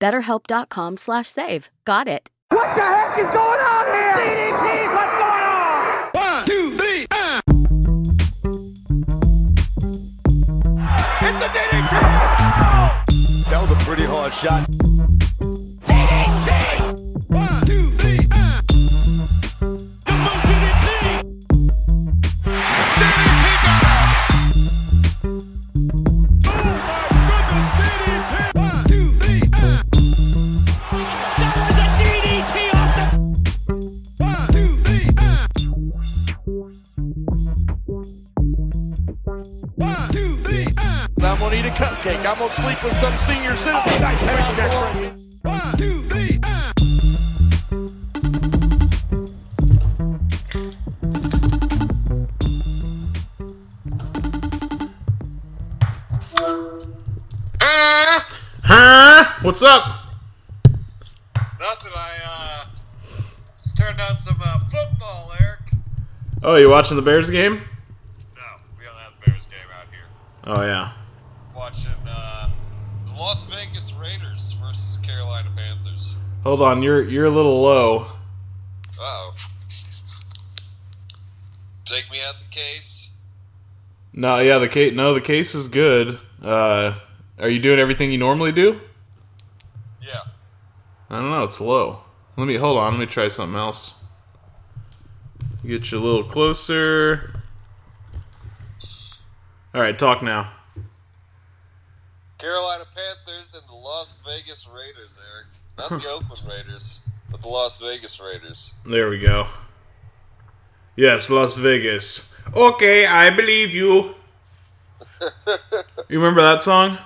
BetterHelp.com slash save. Got it. What the heck is going on here? DDT, what's going on? One, two, three, uh. It's the DDT! That was a pretty hard shot. Eat a cupcake. I'm gonna sleep with some senior citizen. Oh, nice heavy. One, two, three, uh. Huh? What's up? Nothing. I uh, just turned on some uh, football, Eric. Oh, you watching the Bears game? No, we don't have the Bears game out here. Oh yeah. Watching uh, the Las Vegas Raiders versus Carolina Panthers. Hold on, you're you're a little low. Uh oh. Take me out the case. No, yeah, the case. No, the case is good. Uh, are you doing everything you normally do? Yeah. I don't know. It's low. Let me hold on. Let me try something else. Get you a little closer. All right, talk now. Carolina Panthers and the Las Vegas Raiders, Eric. Not the Oakland Raiders, but the Las Vegas Raiders. There we go. Yes, Las Vegas. Okay, I believe you. you remember that song?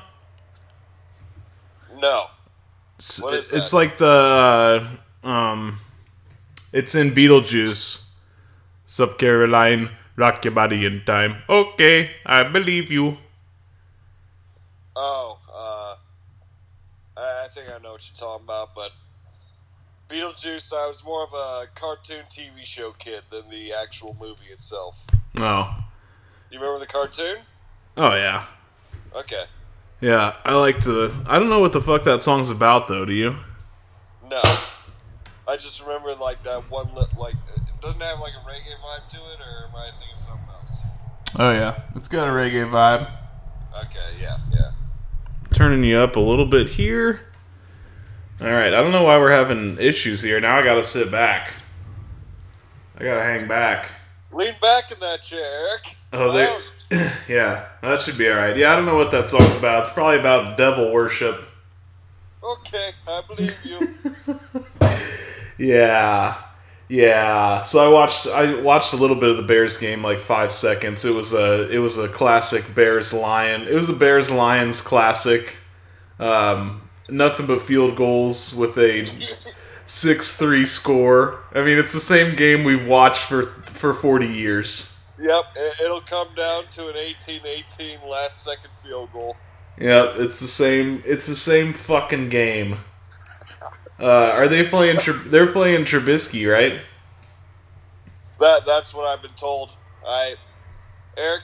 No. It's, What is it's that? like the uh, um, it's in Beetlejuice. Sup, Caroline? Rock your body in time. Okay, I believe you. Oh, uh, I I think I know what you're talking about, but Beetlejuice, I was more of a cartoon TV show kid than the actual movie itself. Oh, You remember the cartoon? oh yeah, Okay. yeah. I like to. I don't know what the fuck that song's about though. Do you? No. I just remember like that one, li- like, it doesn't have like a reggae vibe to it, or am I thinking of something else? Oh yeah, it's got a reggae vibe. Okay, yeah, yeah. Turning you up a little bit here. All right, I don't know why we're having issues here. Now I gotta sit back. I gotta hang back. Lean back in that chair, Eric. Oh, they, yeah, that should be all right. Yeah, I don't know what that song's about. It's probably about devil worship. Okay, I believe you. Yeah, yeah. So I watched. I watched a little bit of the Bears game, like five seconds. It was a. It was a classic Bears Lion. It was a Bears Lions classic. Um, nothing but field goals with a six three score. I mean, it's the same game we've watched for for forty years. yep, it, it'll come down to an 18-18 last second field goal. Yep, it's the same. It's the same fucking game. Uh, are they playing? They're playing Trubisky, right? That that's what I've been told. I, Eric,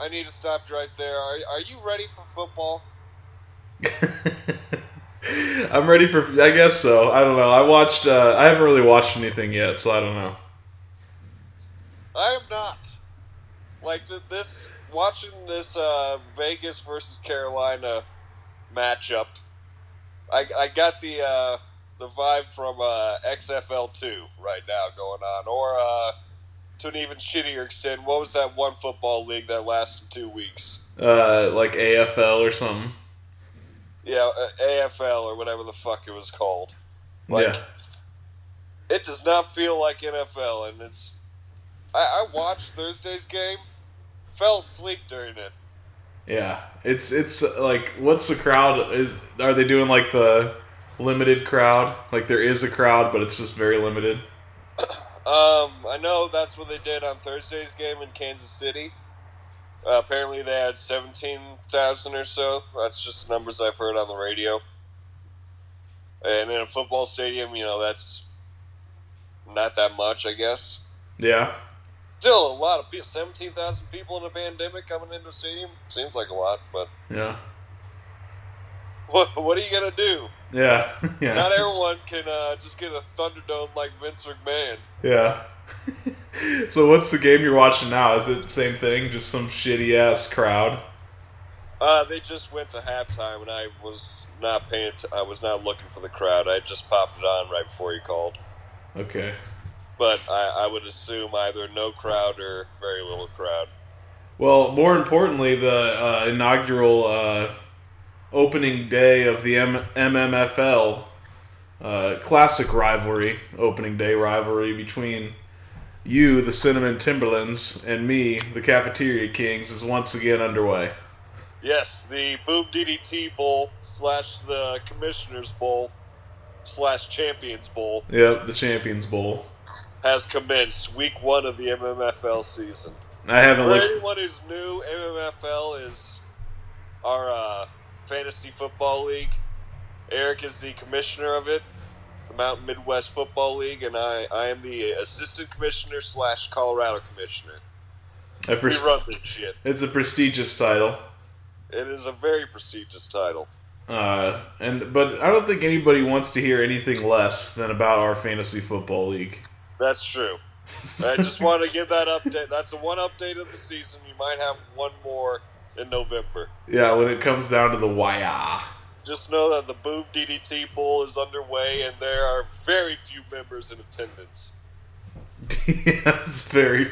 I need to stop you right there. Are, are you ready for football? I'm ready for. I guess so. I don't know. I watched. Uh, I haven't really watched anything yet, so I don't know. I am not. Like th- this, watching this uh, Vegas versus Carolina matchup. I, I got the uh, the vibe from uh, XFL two right now going on, or uh, to an even shittier extent, what was that one football league that lasted two weeks? Uh, like AFL or something. Yeah, uh, AFL or whatever the fuck it was called. Like, yeah. it does not feel like NFL, and it's. I, I watched Thursday's game, fell asleep during it. Yeah. It's it's like what's the crowd is are they doing like the limited crowd? Like there is a crowd but it's just very limited. Um, I know that's what they did on Thursday's game in Kansas City. Uh, apparently, they had seventeen thousand or so. That's just numbers I've heard on the radio. And in a football stadium, you know, that's not that much, I guess. Yeah. Still, a lot of people. Seventeen thousand people in a pandemic coming into a stadium seems like a lot, but Yeah. what what are you gonna do? Yeah. yeah. Not everyone can uh, just get a Thunderdome like Vince McMahon. Yeah. So what's the game you're watching now? Is it the same thing? Just some shitty ass crowd? Uh, they just went to halftime, and I was not paying. T- I was not looking for the crowd. I just popped it on right before you called. Okay. But I, I would assume either no crowd or very little crowd. Well, more importantly, the uh, inaugural uh, opening day of the M- MMFL uh, classic rivalry, opening day rivalry between you, the Cinnamon Timberlands, and me, the Cafeteria Kings, is once again underway. Yes, the Boom DDT Bowl slash the Commissioner's Bowl slash Champions Bowl Yep, the Champions Bowl. has commenced. Week one of the MMFL season. I haven't For looked. anyone who's new, MMFL is our uh, fantasy football league. Eric is the commissioner of it, Mountain Midwest Football League, and I, I am the assistant commissioner slash Colorado commissioner. I We run this shit. it's a prestigious title. It is a very prestigious title. Uh, and but I don't think anybody wants to hear anything less than about our fantasy football league. That's true. I just want to give that update. That's the one update of the season. You might have one more in November. yeah, when it comes down to the wire. Just know that the Boom DDT Bowl is underway, and there are very few members in attendance. yes, very,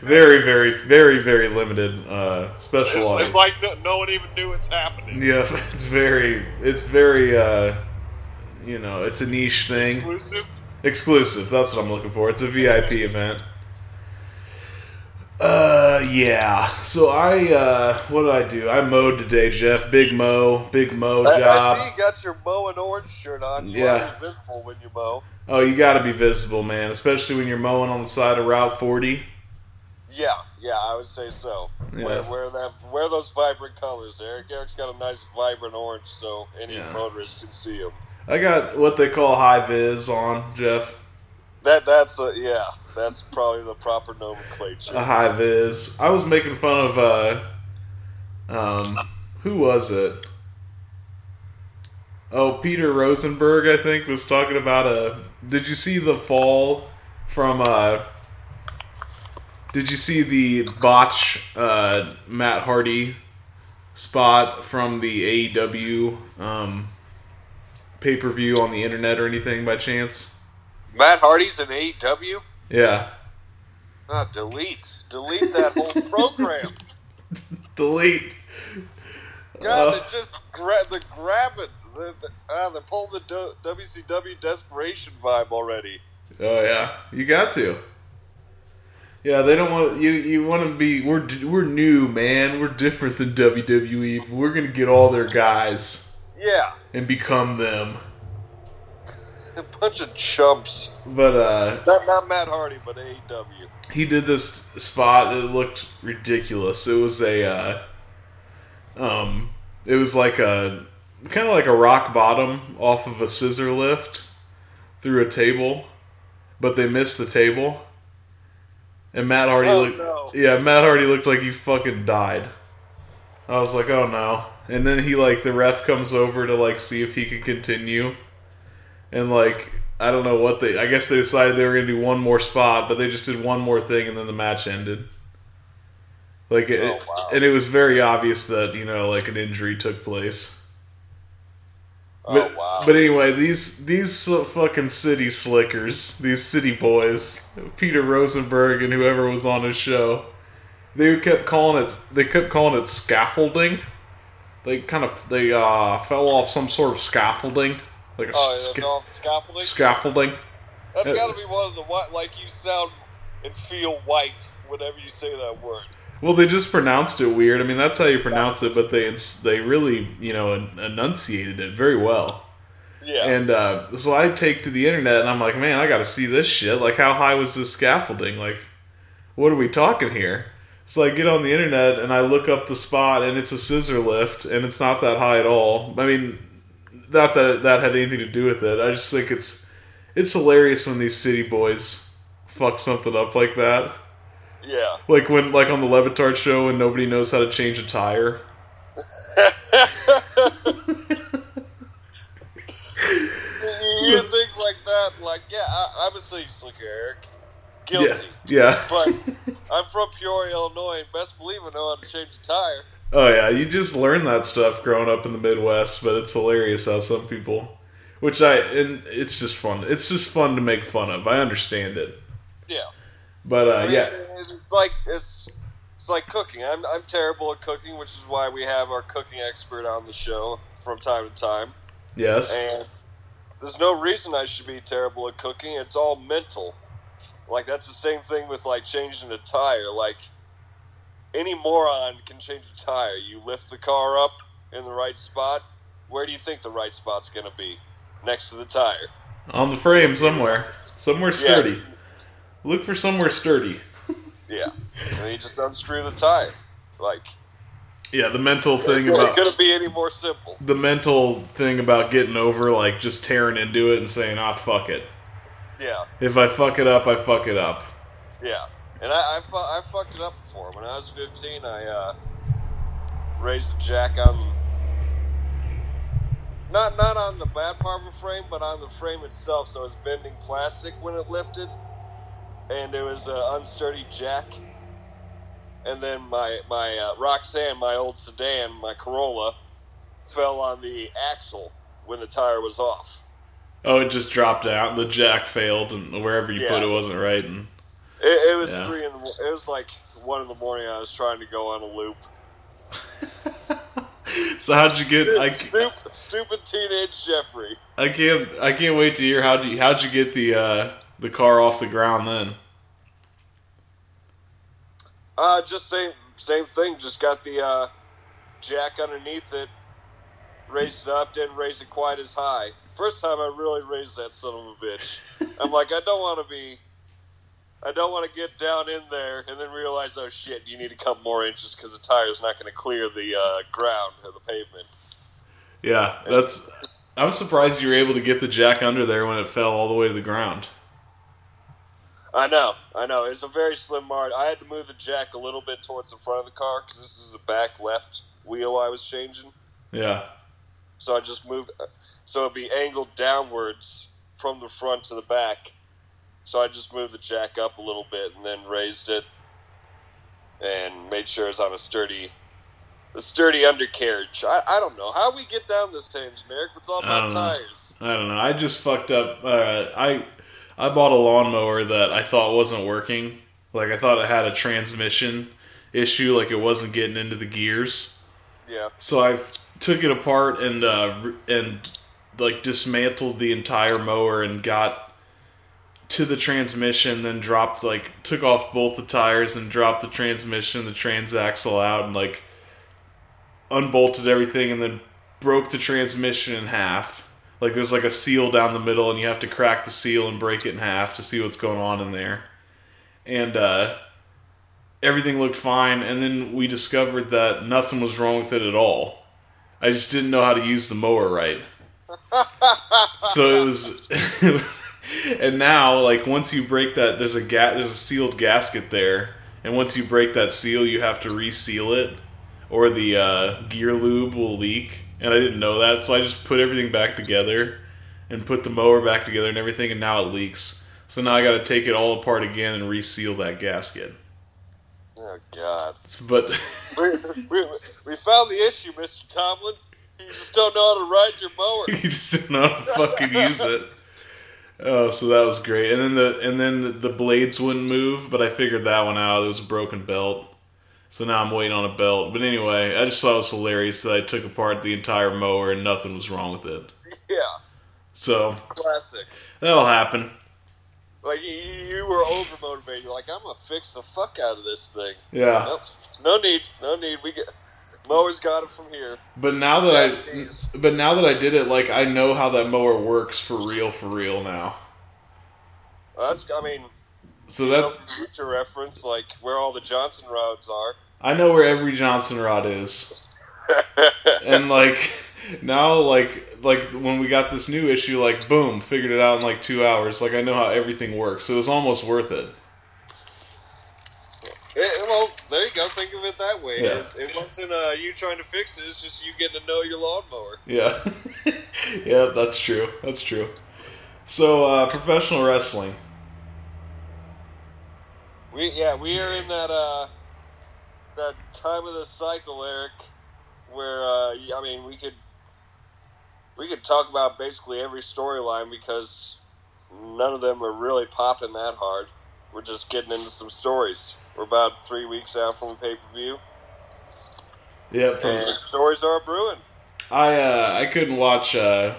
very, very, very, very limited uh, special It's, audience. it's like no, no one even knew it's happening. yeah, it's very, it's very, uh, you know, it's a niche thing. Exclusive. Exclusive. That's what I'm looking for. It's a VIP event. Uh, yeah. So I, uh, what did I do? I mowed today, Jeff. Big mow, big mow I, I see you got your Mow and Orange shirt on. You Yeah. are invisible when you mow. Oh, you got to be visible, man. Especially when you're mowing on the side of Route 40. Yeah, yeah, I would say so. Yeah. Wear, wear that, wear those vibrant colors, Eric. Eric's got a nice vibrant orange, so any Yeah. motorist can see him. I got what they call high vis on, Jeff. That that's a, yeah, that's probably the proper nomenclature. A high vis. I was making fun of uh, um, who was it? Oh, Peter Rosenberg, I think, was talking about a. Did you see the fall from? uh Did you see the botch uh, Matt Hardy spot from the AEW um, pay per view on the internet or anything by chance? Matt Hardy's in AEW. Yeah. Ah, delete, delete that whole program. Delete. God, Uh. they just grab the grab it. The, the, ah, they're pulling the do, WCW desperation vibe already. Oh yeah, you got to. Yeah, they don't want you. You want to be. We're we're new, man. We're different than WWE. but We're gonna get all their guys Yeah, and become them. A bunch of chumps. But uh, Not, not Matt Hardy, but AEW. he did this spot. It looked ridiculous. It was a, uh, um, it was like a kind of like a rock bottom off of a scissor lift through a table, but they missed the table. And Matt Hardy Oh, looked, no. yeah, Matt Hardy looked like he fucking died. I was like, oh no. And then he like the ref comes over to like see if he can continue, and like I don't know what they. I guess they decided they were gonna do one more spot, but they just did one more thing, and then the match ended. Like, it, Oh, wow. and it was very obvious that you know, like an injury took place. But, oh wow. but anyway, these these fucking city slickers, these city boys, Peter Rosenberg and whoever was on his show, they kept calling it they kept calling it scaffolding. They kind of they uh, fell off some sort of scaffolding, like a oh, yeah, sca- no, scaffolding. scaffolding. That's uh, got to be one of the white. Like you sound and feel white whenever you say that word. Well, they just pronounced it weird. I mean, that's how you pronounce it, but they they really you know enunciated it very well. Yeah. And uh, so I take to the internet and I'm like, man, I got to see this shit. Like, how high was this scaffolding? Like, what are we talking here? So I get on the internet and I look up the spot and it's a scissor lift and it's not that high at all. I mean, not that that had anything to do with it. I just think it's it's hilarious when these city boys fuck something up like that. yeah. Like when like on the Le Batard show and nobody knows how to change a tire. You things like that, like, yeah, I, I'm a city slicker, Eric. Guilty. Yeah. But I'm from Peoria, Illinois, and best believe I know how to change a tire. Oh yeah, you just learn that stuff growing up in the Midwest, but it's hilarious how some people, which I and it's just fun. It's just fun to make fun of. I understand it, Yeah. but uh, I mean, yeah, it's, it's like it's it's like cooking. I'm I'm terrible at cooking, which is why we have our cooking expert on the show from time to time. yes, And there's no reason I should be terrible at cooking. It's all mental. Like that's the same thing with like changing a tire. Like any moron can change a tire. You lift the car up in the right spot. Where do you think the right spot's gonna be? Next to the tire. on the frame somewhere, somewhere Yeah. sturdy. Look for somewhere sturdy. Yeah. And then you just unscrew the tire. Like Yeah, the mental thing about it couldn't be any more simple. the mental thing about getting over like just tearing into it and saying, "Ah, fuck it. Yeah. If I fuck it up, I fuck it up." Yeah, and I, I, fu- I fucked it up before. When I was 15, I uh, raised the jack on not not on the bad part of the frame, but on the frame itself. So it was bending plastic when it lifted, and it was an unsturdy jack. And then my my uh, Roxanne, my old sedan, my Corolla, fell on the axle when the tire was off. Oh, it just dropped out. The jack failed, and wherever you put it wasn't right. And It, it was Yeah. three in the. It was like one in the morning. I was trying to go on a loop. so how'd you get? I, stupid, stupid teenage Jeffrey. I can't. I can't wait to hear how'd you how'd you get the uh, the car off the ground then? Uh, just same same thing. Just got the uh, jack underneath it, raised it up, didn't raise it quite as high. First time I really raised that son of a bitch. I'm like, I don't want to be. I don't want to get down in there and then realize, oh shit, you need a couple more inches because the tire's not going to clear the uh, ground or the pavement. Yeah, that's. I'm surprised you were able to get the jack under there when it fell all the way to the ground. I know, I know. It's a very slim margin. I had to move the jack a little bit towards the front of the car because this is a back left wheel I was changing. Yeah. So I just moved, so it'd be angled downwards from the front to the back. So I just moved the jack up a little bit and then raised it, and made sure it's on a sturdy, a sturdy undercarriage. I, I don't know how we get down this tangent, Eric. It's all about tires. I don't know. I just fucked up. Uh, I I bought a lawnmower that I thought wasn't working. Like I thought it had a transmission issue. Like it wasn't getting into the gears. Yeah, So I took it apart and uh, and like dismantled the entire mower and got to the transmission. Then dropped like took off both the tires and dropped the transmission, the transaxle out, and like unbolted everything, and then broke the transmission in half. Like there's like a seal down the middle, and you have to crack the seal and break it in half to see what's going on in there. And uh, everything looked fine, and then we discovered that nothing was wrong with it at all. I just didn't know how to use the mower right. so it was, it was- and now like once you break that, there's a ga- there's a sealed gasket there, and once you break that seal, you have to reseal it, or the uh, gear lube will leak. And I didn't know that, so I just put everything back together, and put the mower back together and everything, and now it leaks. So now I got to take it all apart again and reseal that gasket. oh god. But we, we, we found the issue, Mister Tomlin. You just don't know how to ride your mower. you just don't know how to fucking use it. Oh, so that was great. And then the and then the, the blades wouldn't move, but I figured that one out. It was a broken belt. So now I'm waiting on a belt. But anyway, I just thought it was hilarious that I took apart the entire mower and nothing was wrong with it. Yeah, So classic. that'll happen. Like you, were over motivated. You're like, I'm gonna fix the fuck out of this thing. Yeah. Nope. No need. No need. We get mowers got it from here. But now that I but now that I did it, like I know how that mower works for real, for real now. That's. I mean, So know, that's for future reference, like where all the Johnson rods are. I know where every Johnson rod is. and like now like like when we got this new issue like boom figured it out in like two hours like i know how everything works so it was almost worth it Eh, well, there you go. Think of it that way. Yeah. It wasn't uh, you trying to fix it. It's just you getting to know your lawnmower. yeah yeah that's true that's true so uh professional wrestling We yeah, we are in that uh that time of the cycle, Eric, where uh I mean we could we could talk about basically every storyline because none of them are really popping that hard. We're just getting into some stories. We're about three weeks out from the pay per view, yeah from, and stories are brewing. i uh i couldn't watch uh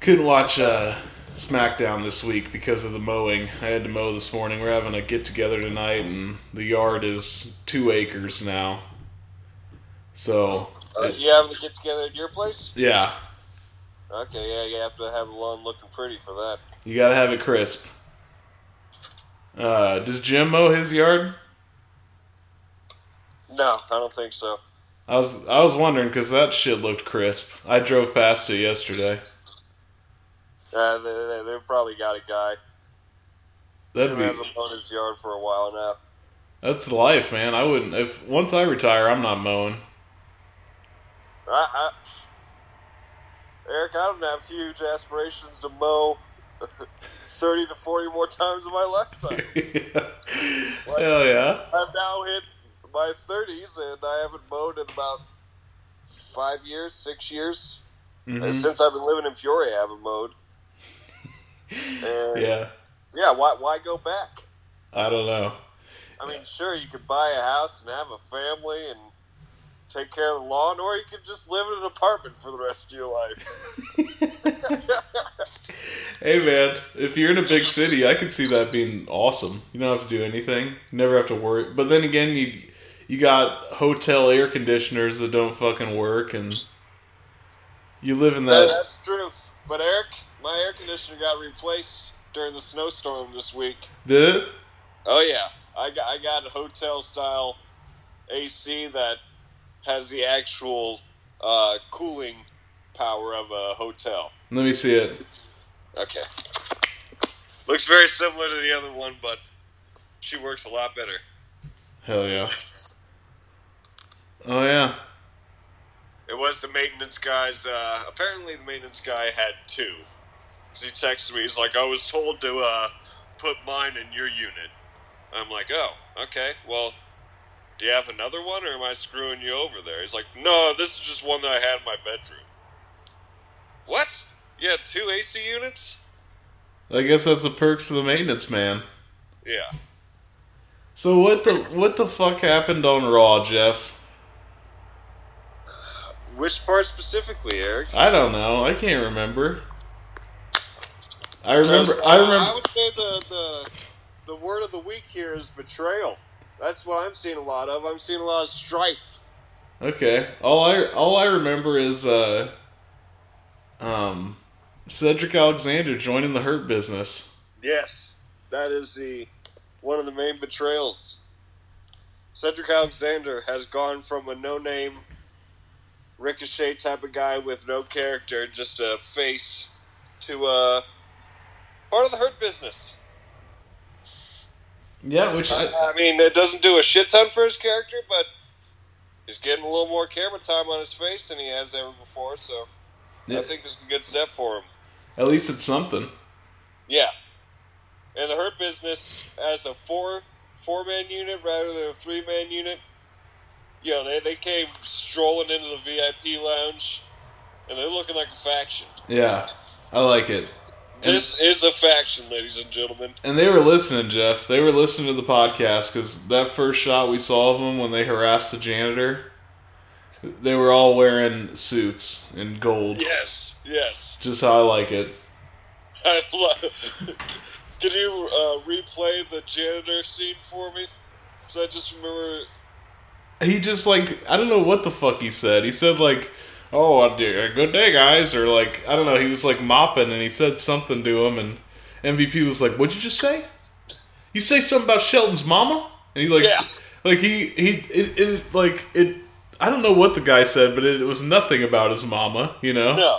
couldn't watch uh smackdown this week because of the mowing i had to mow this morning we're having a get together tonight and the yard is two acres now so Uh, you having to get together at your place? yeah Okay, yeah, you have to have the lawn looking pretty for that. You gotta have it crisp. Uh, does Jim mow his yard? No, I don't think so. I was I was wondering because that shit looked crisp. I drove past it yesterday. Uh, they, they, they've probably got a guy. That'd Jim be hasn't his yard for a while now. that's life, man. I wouldn't if once I retire, I'm not mowing. I, I, Eric, I don't have huge aspirations to mow 30 to 40 more times in my lifetime. Hell yeah! I've now hit my 30s and I haven't mowed in about five years, six years. Mhm. Since I've been living in Peoria, I haven't mowed. And Yeah, yeah, why, why go back? I don't know. I mean, sure, you could buy a house and have a family and take care of the lawn, or you can just live in an apartment for the rest of your life. Hey man, if you're in a big city, I could see that being awesome. You don't have to do anything. You never have to worry. But then again, you you got hotel air conditioners that don't fucking work, and you live in That- that. that's true. But Eric, my air conditioner got replaced during the snowstorm this week. Did it? Oh yeah, I got I got a hotel style AC that has the actual uh, cooling power of a hotel. Let me see it. Okay. Looks very similar to the other one, but she works a lot better. Hell yeah. Oh yeah. It was the maintenance guy's. Uh, apparently, the maintenance guy had two. 'Cause he texted me. He's like, "I was told to uh, put mine in your unit." I'm like, "Oh, okay. Well, do you have another one, or am I screwing you over there?" He's like, "No, this is just one that I had in my bedroom." What? You had two AC units? I guess that's the perks of the maintenance man. Yeah. So what the what the fuck happened on Raw, Jeff? Which part specifically, Eric? I don't know. I can't remember. I remember. I uh, remember. I would say the, the the word of the week here is betrayal. That's what I'm seeing a lot of. I'm seeing a lot of strife. Okay. All I all I remember is uh um Cedric Alexander joining the Hurt Business. Yes, that is the one of the main betrayals. Cedric Alexander has gone from a no-name Ricochet type of guy with no character, just a face, to a part of the Hurt business. Yeah, which I, I mean, it doesn't do a shit ton for his character, but he's getting a little more camera time on his face than he has ever before. So Yeah. I think this is a good step for him. at least it's something. Yeah. And the Hurt Business as a four four man unit rather than a three man unit. you know, they, they came strolling into the VIP lounge, and they're looking like a faction. Yeah, I like it. This is a faction, ladies and gentlemen. And they were listening, Jeff. They were listening to the podcast because that first shot we saw of them when they harassed the janitor, they were all wearing suits in gold. Yes, yes. Just how I like it. I love. Can you uh, replay the janitor scene for me? So I just remember. He just like I don't know what the fuck he said. He said like, "Oh, a d- a good day, guys," or like I don't know. He was like mopping and he said something to him, and MVP was like, "What'd you just say? You say something about Shelton's mama?" And he like, Yeah. like he he it, it like it. I don't know what the guy said, but it, was nothing about his mama. You know? No,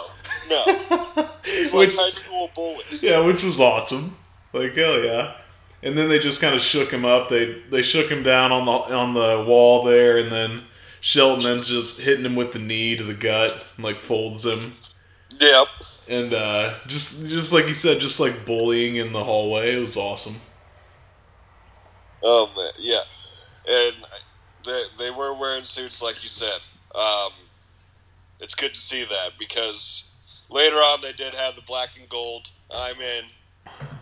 no. It's like Which- high school bullies. Yeah, which was awesome. Like hell yeah. And then they just kind of shook him up. They they shook him down on the on the wall there, and then Shelton then just hitting him with the knee to the gut, and like folds him, Yep. and uh, just just like you said, just like bullying in the hallway. It was awesome. Oh man, yeah. And they they were wearing suits, like you said. Um, it's good to see that because later on they did have the black and gold. I'm in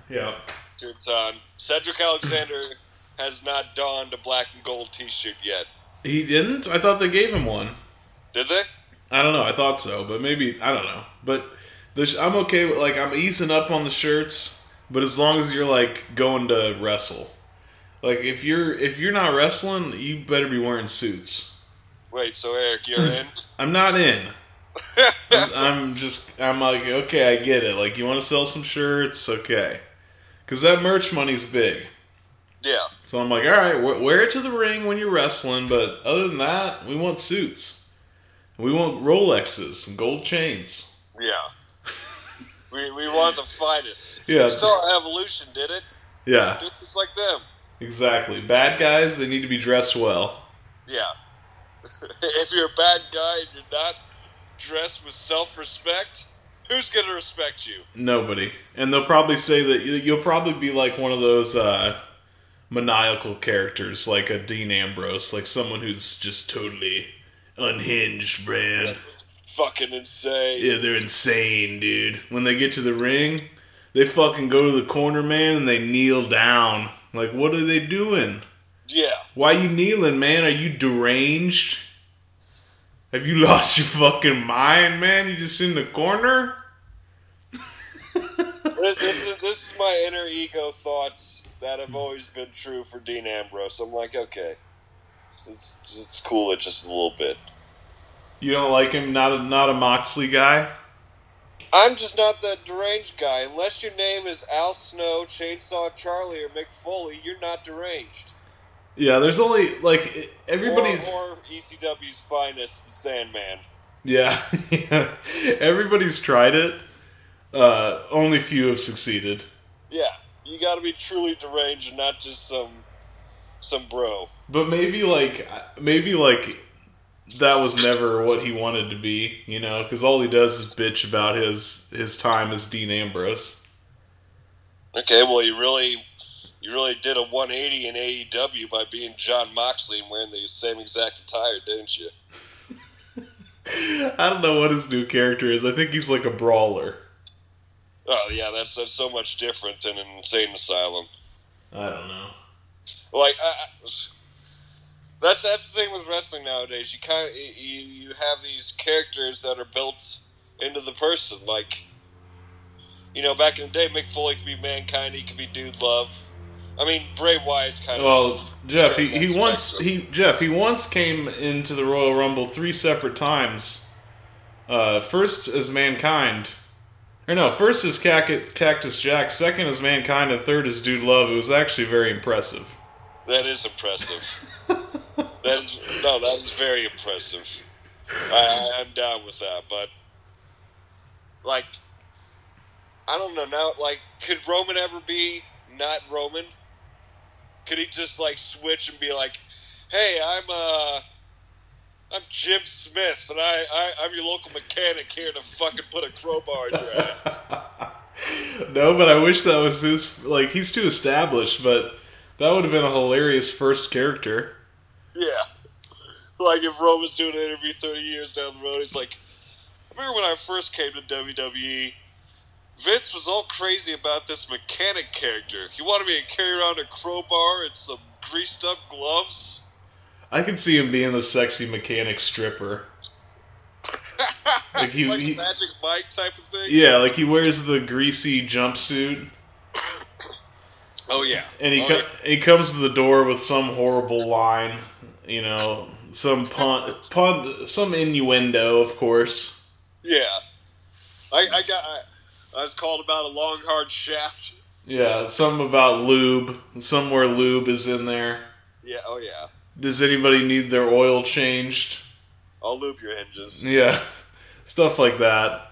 Yeah. shirts on. Cedric Alexander has not donned a black and gold T-shirt yet. He didn't. I thought they gave him one. Did they? I don't know. I thought so, but maybe I don't know. But the sh- I'm okay with like I'm easing up on the shirts, but as long as you're like going to wrestle, like if you're if you're not wrestling, you better be wearing suits. Wait, so Eric, you're in? I'm not in. I'm, I'm just I'm like okay, I get it. Like you want to sell some shirts, okay, because that merch money's big. Yeah. So I'm like, all right, wear it to the ring when you're wrestling, but other than that, we want suits. We want Rolexes and gold chains. Yeah. we, we want the finest. Yeah. You saw Evolution, did it? Yeah, It's like them. exactly. Bad guys, they need to be dressed well. Yeah. if you're a bad guy and you're not dressed with self-respect, who's going to respect you? Nobody. And they'll probably say that you- you'll probably be like one of those uh, maniacal characters, like a Dean Ambrose, like someone who's just totally unhinged, man. Fucking insane. Yeah, they're insane, dude. When they get to the ring, they fucking go to the corner, man, and they kneel down. Like, what are they doing? Yeah. Why you kneeling, man? Are you deranged? Have you lost your fucking mind, man? You just in the corner? This- this is this is my inner ego thoughts that have always been true for Dean Ambrose. I'm like, okay, it's it's, it's cool it just a little bit. You don't like him? Not a, not a Moxley guy? I'm just not that deranged guy. Unless your name is Al Snow, Chainsaw Charlie, or Mick Foley, you're not deranged. Yeah, there's only like everybody's. or, or ECW's finest, Sandman. Yeah, everybody's tried it. Uh, only few have succeeded. Yeah, you got to be truly deranged and not just some some bro. But maybe like maybe like that was never what he wanted to be, you know, because all he does is bitch about his his time as Dean Ambrose. Okay, well, you really you really did a 180 in AEW by being Jon Moxley and wearing the same exact attire, didn't you? I don't know what his new character is. I think he's like a brawler. Oh yeah, that's that's so much different than an insane asylum. I don't know. Like I, I, that's that's the thing with wrestling nowadays. You kind of you, you have these characters that are built into the person. Like you know, back in the day, Mick Foley could be mankind. He could be dude love. I mean, Bray Wyatt's kind of Well, Jeff, he, he once he Jeff he once came into the Royal Rumble three separate times. Uh, first as mankind, or no, first is Cactus Jack, second is mankind, and third is Dude Love. It was actually very impressive. That is impressive. that is no, that is very impressive. I, I'm down with that, but like, I don't know now. Like, could Roman ever be not Roman? Could he just like switch and be like, "Hey, I'm uh, I'm Jim Smith, and I, I I'm your local mechanic here to fucking put a crowbar in your ass." No, but I wish that was his. Like he's too established, but that would have been a hilarious first character. yeah, like if Roman's doing an interview 30 years down the road, he's like, I remember when I first came to WWE, Vince was all crazy about this mechanic character. He wanted me to carry around a crowbar and some greased up gloves. I can see him being the sexy mechanic stripper. Like he- like he- Magic Mike type of thing. Yeah, like he wears the greasy jumpsuit, Oh yeah. and he oh, yeah. he comes to the door with some horrible line, you know, some pun, pun some innuendo, of course. Yeah. I, I got. I, I was called about a long hard shaft. Yeah, something about lube, somewhere lube is in there. Yeah. Oh yeah. Does anybody need their oil changed? I'll lube your hinges. Yeah, stuff like that.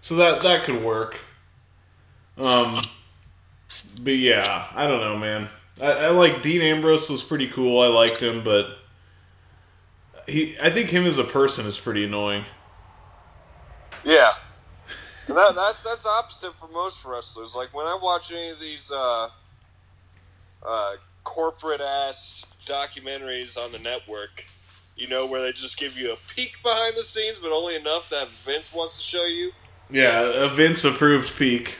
So that that could work. Um, but yeah, I don't know, man. I, I like Dean Ambrose was pretty cool. I liked him, but he, I think him as a person is pretty annoying. Yeah. That, that's that's opposite for most wrestlers. Like when I watch any of these uh, uh, corporate ass documentaries on the network, you know, where they just give you a peek behind the scenes, but only enough that Vince wants to show you. Yeah, a Vince approved peek.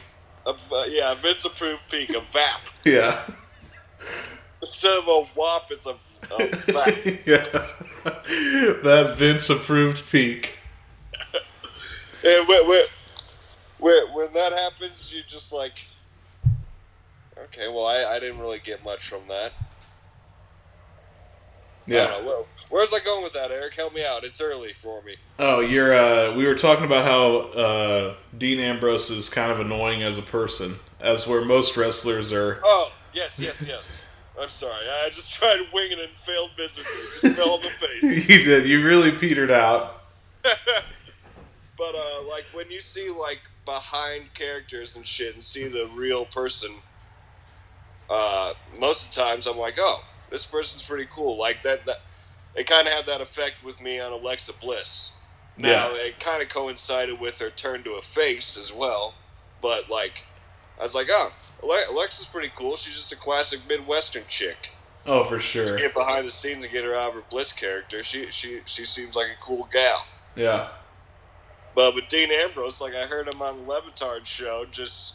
A, uh, yeah, Vince approved peek, a VAP. Yeah, Instead of a WAP, it's a, a VAP. yeah, that Vince approved peek. And when, when, when, when that happens, you're just like, okay, well, I, I didn't really get much from that. Yeah. Where, where's I going with that, Eric? Help me out. It's early for me. Oh, you're. Uh, we were talking about how uh, Dean Ambrose is kind of annoying as a person, as where most wrestlers are. Oh, yes, yes, yes. I'm sorry. I just tried winging it and failed miserably. Just fell on the face. you did. You really petered out. But uh, like when you see like behind characters and shit, and see the real person, uh, most of the times I'm like, oh, this person's pretty cool. Like that. That it kind of had that effect with me on Alexa Bliss. Now Yeah. it kind of coincided with her turn to a face as well, but like I was like, oh, Ale- Alexa's pretty cool. She's just a classic Midwestern chick. Oh, for sure. Get behind the scenes and get her out of her Bliss character. She she she seems like a cool gal. Yeah. But with Dean Ambrose, like I heard him on the Le Batard show, just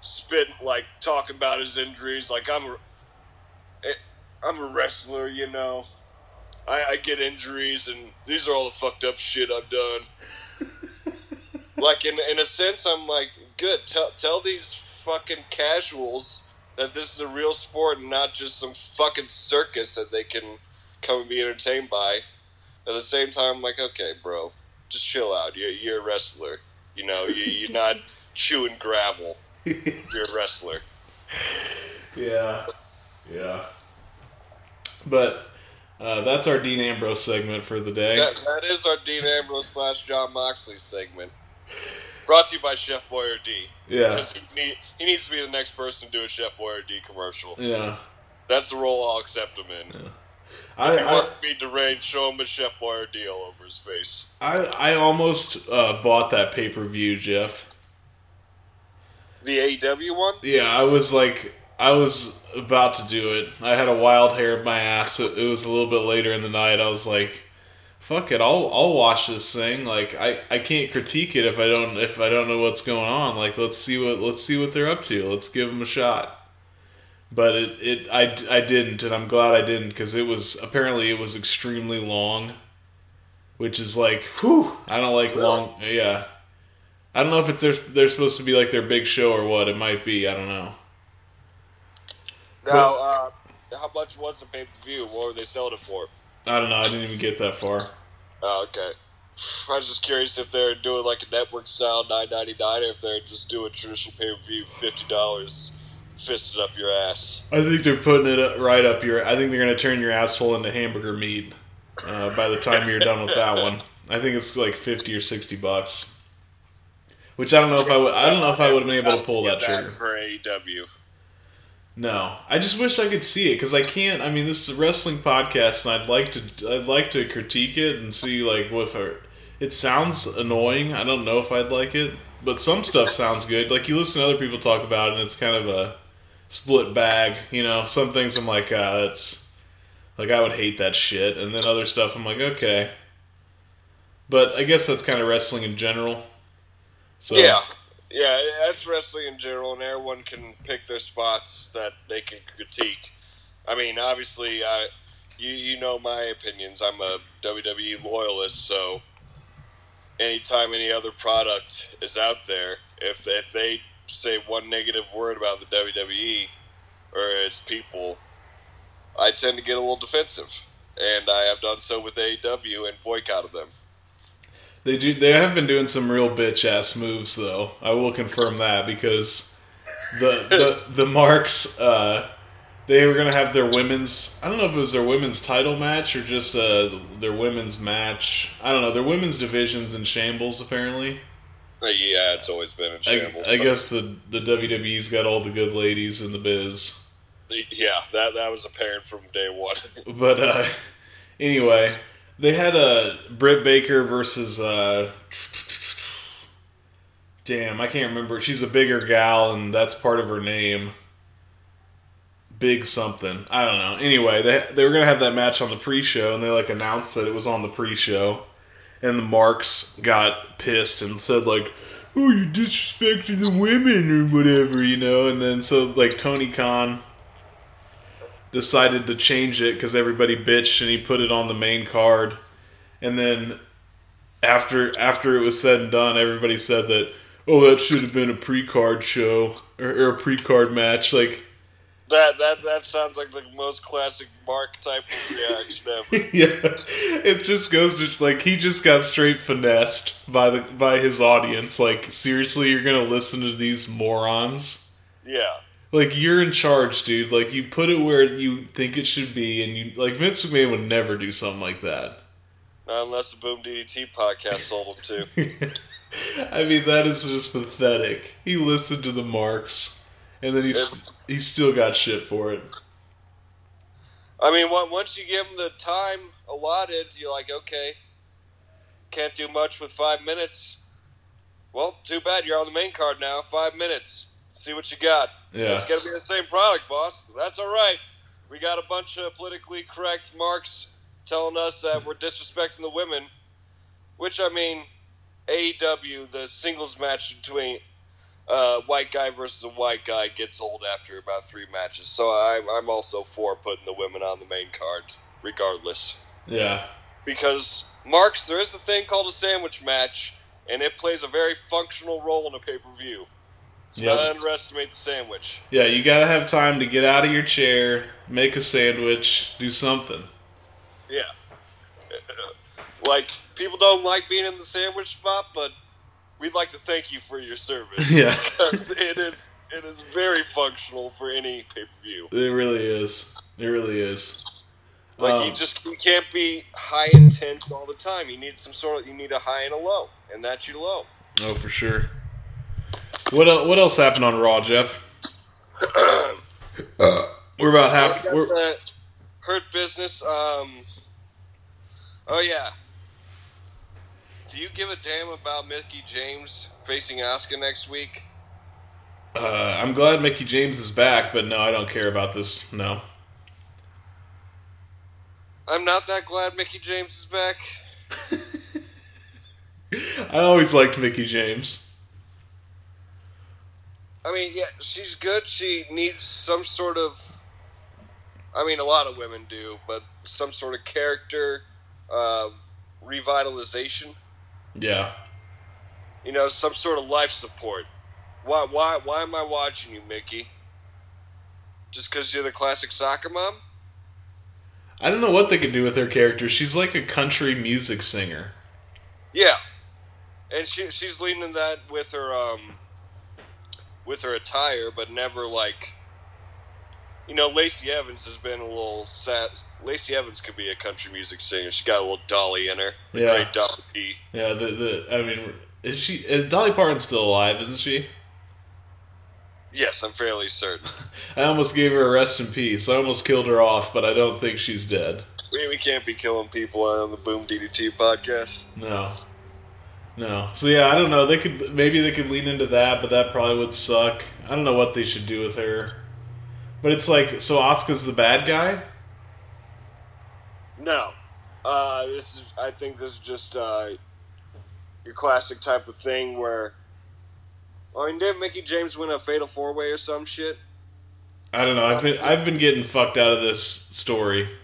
spit like talking about his injuries. Like I'm a, I'm a wrestler, you know. I, I get injuries, and these are all the fucked up shit I've done. like in in a sense, I'm like, good. Tell tell these fucking casuals that this is a real sport and not just some fucking circus that they can come and be entertained by. At the same time, I'm like, okay, bro, just chill out. You're, you're a wrestler. You know, you, you're not chewing gravel. You're a wrestler. Yeah. Yeah. But uh, that's our Dean Ambrose segment for the day. That, that is our Dean Ambrose slash Jon Moxley segment. Brought to you by Chef Boyardee. Yeah. Because he, need, he needs to be the next person to do a Chef Boyardee commercial. Yeah. That's the role I'll accept him in. I, he I, wants to be deranged, show him a Chef Boyardee all over his face. I, I almost uh, bought that pay per view, Jeff. The AEW one? Yeah, I was like, I was about to do it. I had a wild hair in my ass. It, it was a little bit later in the night. I was like, "Fuck it, I'll I'll watch this thing." Like, I, I can't critique it if I don't if I don't know what's going on. Like, let's see what let's see what they're up to. Let's give them a shot. But it, it I, I didn't, and I'm glad I didn't because it was apparently it was extremely long, which is like, whew, I don't like long. Yeah, I don't know if it's they're, they're supposed to be like their big show or what. It might be. I don't know. Now, uh, how much was the pay per view? What were they selling it for? I don't know. I didn't even get that far. Oh, okay. I was just curious if they're doing like a network style nine ninety nine, or if they're just doing traditional pay per view fifty dollars, fisted up your ass. I think they're putting it right up your. I think they're going to turn your asshole into hamburger meat uh, by the time you're done with that one. I think it's like fifty or sixty bucks. Which I don't know if I would. I don't know if I would have been able to pull that trigger. for AEW. No, I just wish I could see it because I can't. I mean, this is a wrestling podcast, and I'd like to. I'd like to critique it and see like what. If it sounds annoying. I don't know if I'd like it, but some stuff sounds good. Like you listen to other people talk about it, and it's kind of a split bag. You know, some things I'm like, ah, that's Like I would hate that shit, and then other stuff I'm like, okay. But I guess that's kind of wrestling in general. So Yeah, yeah, that's wrestling in general, and everyone can pick their spots that they can critique. I mean, obviously, I, you you know my opinions. I'm a WWE loyalist, so anytime any other product is out there, if if they say one negative word about the WWE or its people, I tend to get a little defensive, and I have done so with AEW and boycotted them. They do. They have been doing some real bitch ass moves, though. I will confirm that because the the, the marks. Uh, they were gonna have their women's. I don't know if it was their women's title match or just uh, their women's match. I don't know. Their women's divisions in shambles apparently. Uh, Yeah, it's always been in I, shambles. I but- guess the the WWE's got all the good ladies in the biz. Yeah, that that was apparent from day one. But uh, anyway, they had a Britt Baker versus. Uh, damn, I can't remember. She's a bigger gal, and that's part of her name. Big something. I don't know. Anyway, they they were gonna have that match on the pre-show, and they like announced that it was on the pre-show, and the Marks got pissed and said like, "Oh, you're disrespecting the women or whatever," you know. And then so like Tony Khan decided to change it because everybody bitched, and he put it on the main card. And then after after it was said and done, everybody said that oh that should have been a pre-card show or, or a pre-card match. Like That that that sounds like the most classic Mark type of reaction ever. yeah, it just goes to like he just got straight finessed by the by his audience. Like seriously, you're gonna listen to these morons? Yeah. Like you're in charge, dude. Like you put it where you think it should be, and you like Vince McMahon would never do something like that. Not unless the Boom DDT podcast sold him to. I mean, that is just pathetic. He listened to the marks, and then he's he still got shit for it. I mean, on- once you give him the time allotted, you're like, okay, can't do much with five minutes. Well, too bad. You're on the main card now. Five minutes. See what you got. Yeah. It's gonna be the same product, boss. That's all right. We got a bunch of politically correct marks telling us that we're disrespecting the women. Which I mean, AEW, the singles match between uh, white guy versus a white guy gets old after about three matches. So I'm I'm also for putting the women on the main card, regardless. Yeah, Because marks, there is a thing called a sandwich match, and it plays a very functional role in a pay per view. So Yep. not underestimate the sandwich. yeah. You gotta have time to get out of your chair, make a sandwich, do something. Yeah. like, people don't like being in the sandwich spot, but we'd like to thank you for your service. Yeah. Because it is it is very functional for any pay per view. It really is. It really is. Like Um, you just you can't be high intense all the time. You need some sort of you need a high and a low, and that's your low. Oh, for sure. What el- what else happened on Raw, Jeff? we're about half. That's We're, hurt business. Um. Oh yeah. Do you give a damn about Mickie James facing Asuka next week? uh, I'm glad Mickie James is back, but no, I don't care about this. No. I'm not that glad Mickie James is back. I always liked Mickie James. I mean, yeah, she's good. She needs some sort of. I mean, a lot of women do, but some sort of character uh, revitalization. Yeah. You know, some sort of life support. Why? Why? Why am I watching you, Mickie? Just because you're the classic soccer mom? I don't know what they could do with her character. She's like a country music singer. Yeah, and she she's leaning that with her um with her attire, but never like. You know, Lacey Evans has been a little sad. Lacey Evans could be a country music singer. She got a little Dolly in her. Yeah. Great Dolly P. Yeah, the the I mean, is she is Dolly Parton still alive? Isn't she? Yes, I'm fairly certain. I almost gave her a rest in peace. I almost killed her off, but I don't think she's dead. we, we can't be killing people on the Boom DDT podcast. No. No. So yeah, I don't know. They could maybe they could lean into that, but that probably would suck. I don't know what they should do with her. But it's like so Asuka's the bad guy? No, uh, this is. I think this is just uh, your classic type of thing where. I mean, did Mickie James win a fatal four way or some shit? I don't know. I've been I've been getting fucked out of this story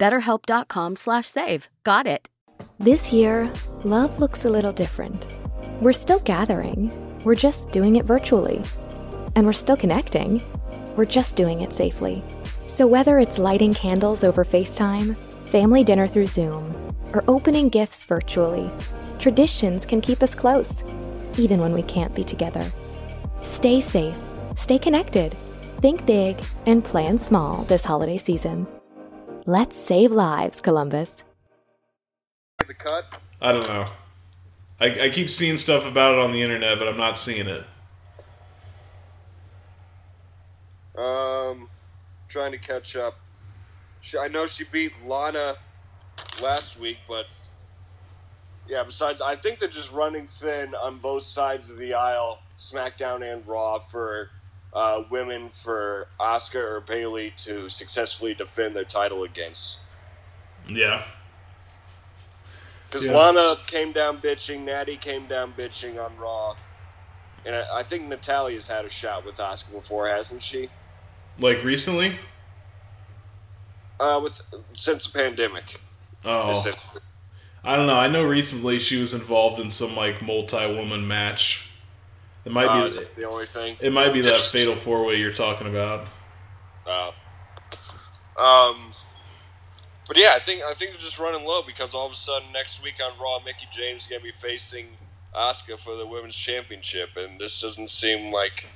BetterHelp.com slash save. Got it. This year, love looks a little different. We're still gathering, we're just doing it virtually. And we're still connecting, we're just doing it safely. So whether it's lighting candles over FaceTime, family dinner through Zoom, or opening gifts virtually, traditions can keep us close, even when we can't be together. Stay safe, stay connected, think big, and plan small this holiday season. Let's save lives, Columbus. The cut. I don't know. I, I keep seeing stuff about it on the internet, but I'm not seeing it. Um, trying to catch up. She, I know she beat Lana last week, but yeah. Besides, I think they're just running thin on both sides of the aisle, SmackDown and Raw, for uh, women for Asuka or Bayley to successfully defend their title against. Yeah. Because Yeah. Lana came down bitching, Natty came down bitching on Raw, and I, I think Natalya's had a shot with Asuka before, hasn't she? Like recently? Uh, with since the pandemic. Oh. I don't know. I know recently she was involved in some like multi-woman match. It might Uh, be that the only thing. it might be that fatal four-way you're talking about. Uh, um, but yeah, I think I think they're just running low because all of a sudden next week on Raw, Mickie James is gonna be facing Asuka for the women's championship, and this doesn't seem like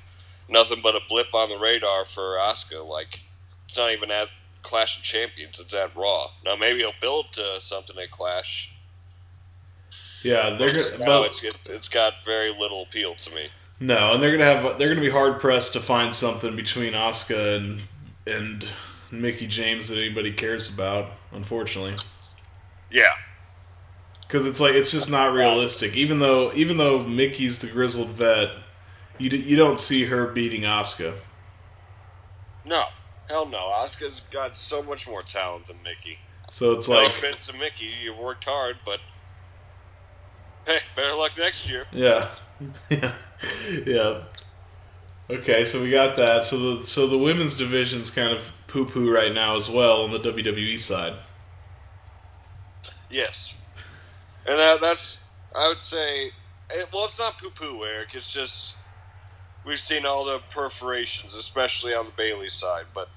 nothing but a blip on the radar for Asuka. Like it's not even at Clash of Champions; it's at Raw. Now maybe it'll build to something at Clash. Yeah, they're gonna. Now But, it's, it's it's got very little appeal to me. no, and they're gonna have they're gonna be hard pressed to find something between Asuka and and Mickie James that anybody cares about. Unfortunately. Yeah, because it's like it's just not realistic. Even though even though Mickie's the grizzled vet, you d- you don't see her beating Asuka. no, hell no. Asuka's got so much more talent than Mickie. So it's No like offense to Mickie, you worked hard, but hey, better luck next year. yeah, yeah, yeah. Okay, so we got that. So the so the women's division's kind of poo poo right now as well on the WWE side. Yes, and that, that's I would say. It, well, it's not poo poo, Eric. It's just we've seen all the perforations, especially on the Bayley side. But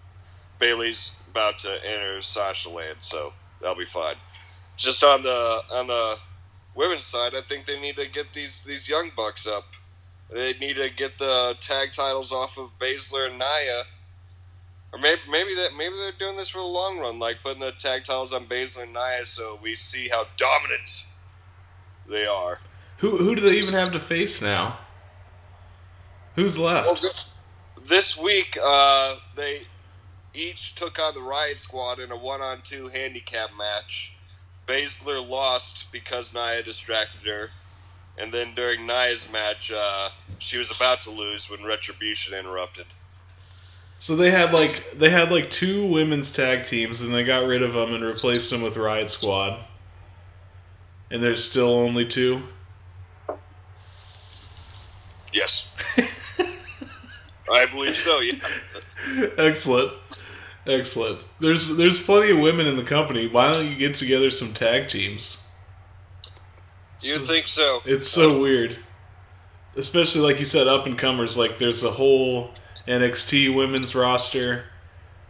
Bayley's about to enter Sasha Land, so that'll be fine. Just on the on the women's side, I think they need to get these these young bucks up. They need to get the tag titles off of Baszler and Nia. Or maybe maybe that maybe they're doing this for the long run, like putting the tag titles on Baszler and Nia, so we see how dominant they are. Who who do they even have to face now? Who's left? This week, uh, they each took on the Riot Squad in a one-on-two handicap match. Baszler lost because Nia distracted her, and then during Nia's match, uh, she was about to lose when Retribution interrupted. So they had like they had like two women's tag teams, and they got rid of them and replaced them with Riot Squad. And there's still only two. Yes, I believe so. Yeah. Excellent. Excellent. There's there's plenty of women in the company. Why don't you get together some tag teams? You So- think so? It's so weird. Especially like you said, up and comers. Like there's a whole NXT women's roster.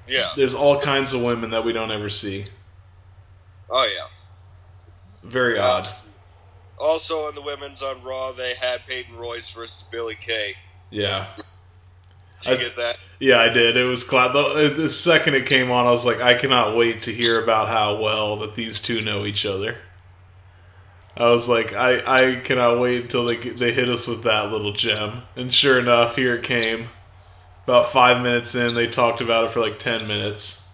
Yeah. There's all kinds of women that we don't ever see. Oh yeah. Very uh, odd. Also, in the women's on Raw, they had Peyton Royce versus Billie Kay. Yeah. Did I- get that? Yeah, I did. It was cla The, uh, the second it came on, I was like, I cannot wait to hear about how well that these two know each other. I was like, I, I cannot wait until they they hit us with that little gem. And sure enough, here it came. About five minutes in, they talked about it for like ten minutes.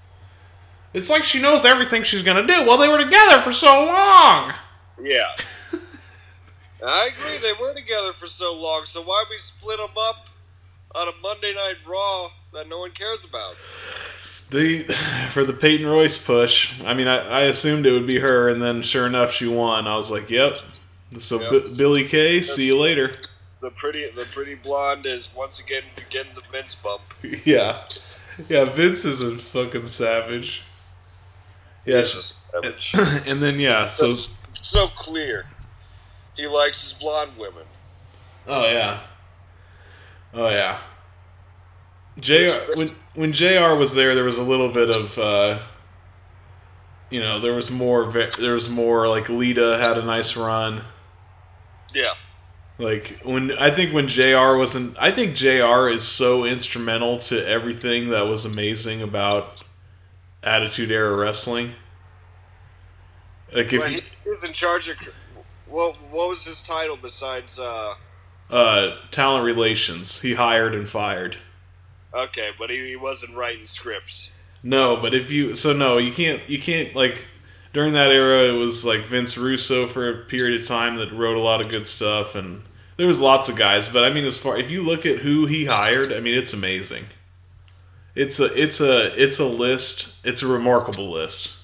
It's like she knows everything she's gonna do. Well, they were together for so long. Yeah. I agree. They were together for so long, so why we split them up on a Monday Night Raw that no one cares about? The for the Peyton Royce push. I mean, I, I assumed it would be her, and then sure enough, she won. I was like, "Yep." So Yep. B- Billie Kay, see you later. The pretty, the pretty blonde is once again getting the Vince bump. yeah, yeah. Vince is a fucking savage. Yeah, savage. and then yeah, so so clear. He likes his blonde women. oh yeah, oh yeah. Jr. when when Jr. was there, there was a little bit of, uh, you know, there was more. There was more like Lita had a nice run. Yeah. Like when I think when Jr. wasn't, I think Jr. is so instrumental to everything that was amazing about Attitude Era Wrestling. Like if Well, he, he was in charge of. What what was his title besides? uh uh, talent relations, he hired and fired. Okay, but he, he wasn't writing scripts. No, but if you so no, you can't you can't like during that era it was like Vince Russo for a period of time that wrote a lot of good stuff and there was lots of guys, but I mean as far if you look at who he hired, I mean it's amazing. It's a it's a it's a list, it's a remarkable list.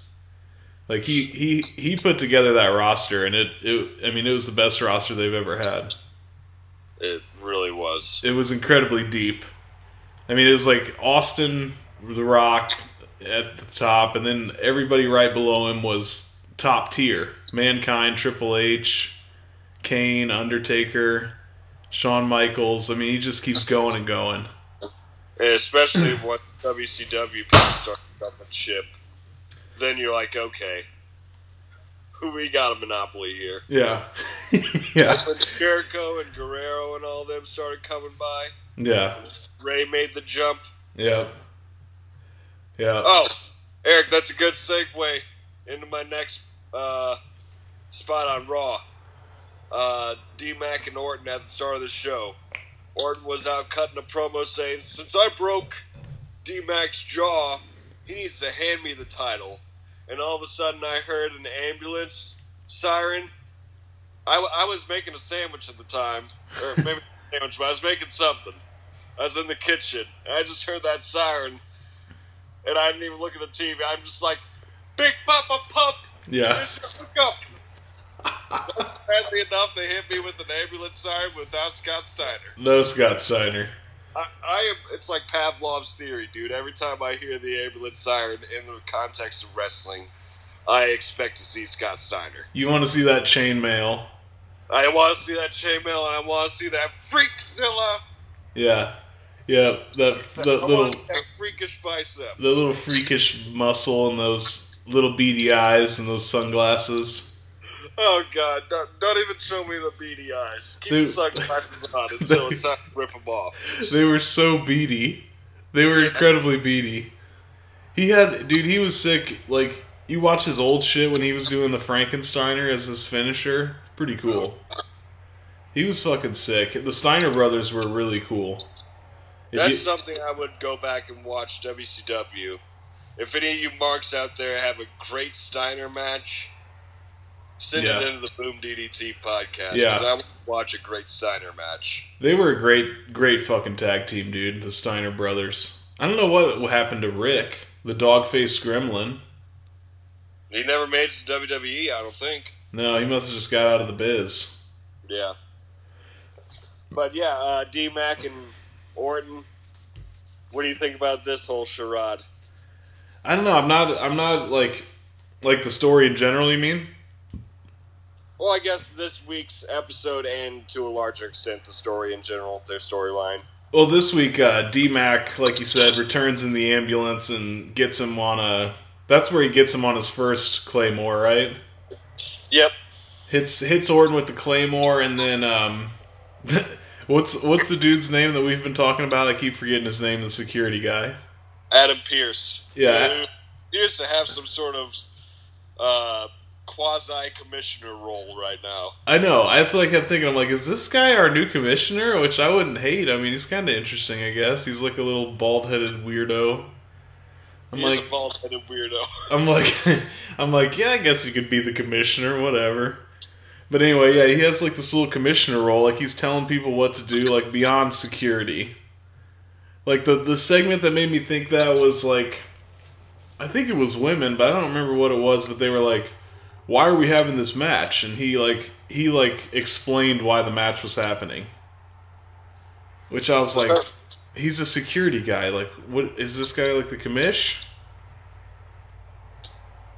Like he he he put together that roster and it, it I mean it was the best roster they've ever had. It really was. It was incredibly deep. I mean, it was like Austin, The Rock at the top, and then everybody right below him was top tier. Mankind, Triple H, Kane, Undertaker, Shawn Michaels. I mean, he just keeps going and going. Especially when WCW people start dumping ship. Then you're like, okay, we got a monopoly here. Yeah. yeah. When Jericho and Guerrero and all them started coming by, Yeah. Rey made the jump. Yeah. Yeah. Oh, Eric, that's a good segue into my next uh, spot on Raw. Uh, D Mac and Orton at the start of the show. Orton was out cutting a promo saying, Since I broke D Mac's jaw, he needs to hand me the title. And all of a sudden, I heard an ambulance siren. I, w- I was making a sandwich at the time, or maybe a sandwich, but I was making something. I was in the kitchen, and I just heard that siren, and I didn't even look at the TV. I'm just like, Big Papa Pump, Yeah. hookup. But sadly enough, they hit me with an ambulance siren without Scott Steiner. No Scott Steiner. I, I am. It's like Pavlov's theory, dude. Every time I hear the ambulance siren in the context of wrestling, I expect to see Scott Steiner. You want to see that chainmail? I want to see that chainmail, and I want to see that freakzilla. Yeah. Yeah. That, I little. that freakish bicep. the little freakish muscle and those little beady eyes and those sunglasses. Oh god! Don't, don't even show me the beady eyes. Keep Dude. the sunglasses on until it's time to rip them off. They were so beady. They were incredibly beady. He had, dude, he was sick. Like, you watch his old shit when he was doing the Frankensteiner as his finisher. Pretty cool. He was fucking sick. The Steiner brothers were really cool. If That's you- something I would go back and watch WCW. If any of you marks out there have a great Steiner match, send Yeah. it into the Boom DDT podcast. Yeah. I want to watch a great Steiner match. they were a great, great fucking tag team, dude. The Steiner brothers. I don't know what happened to Rick, the dog faced gremlin. He never made it to WWE, I don't think. No, he must have just got out of the biz. Yeah. But yeah, uh, D Mac and Orton. What do you think about this whole charade? I don't know. I'm not. I'm not like, like the story in general. You mean? Well, I guess this week's episode and to a larger extent the story in general, their storyline. Well, this week, uh, D-Mac, like you said, returns in the ambulance and gets him on a. That's where he gets him on his first claymore, right? Yep. Hits hits Orton with the claymore, and then um, what's what's the dude's name that we've been talking about? I keep forgetting his name. The security guy. Adam Pearce. Yeah. Who appears to have some sort of uh, quasi commissioner role right now. I know. That's what I kept thinking. I'm like, is this guy our new commissioner? Which I wouldn't hate. I mean, he's kind of interesting, I guess. He's like a little bald headed weirdo. I'm He's like, a bald-headed weirdo. I'm like, I'm like, yeah, I guess he could be the commissioner, whatever. But anyway, yeah, he has like this little commissioner role, like he's telling people what to do, like beyond security. Like the the segment that made me think that was like, I think it was women, but I don't remember what it was. But they were like, "Why are we having this match?" And he like he like explained why the match was happening. Which I was like, he's a security guy. Like, what is this guy like the commish?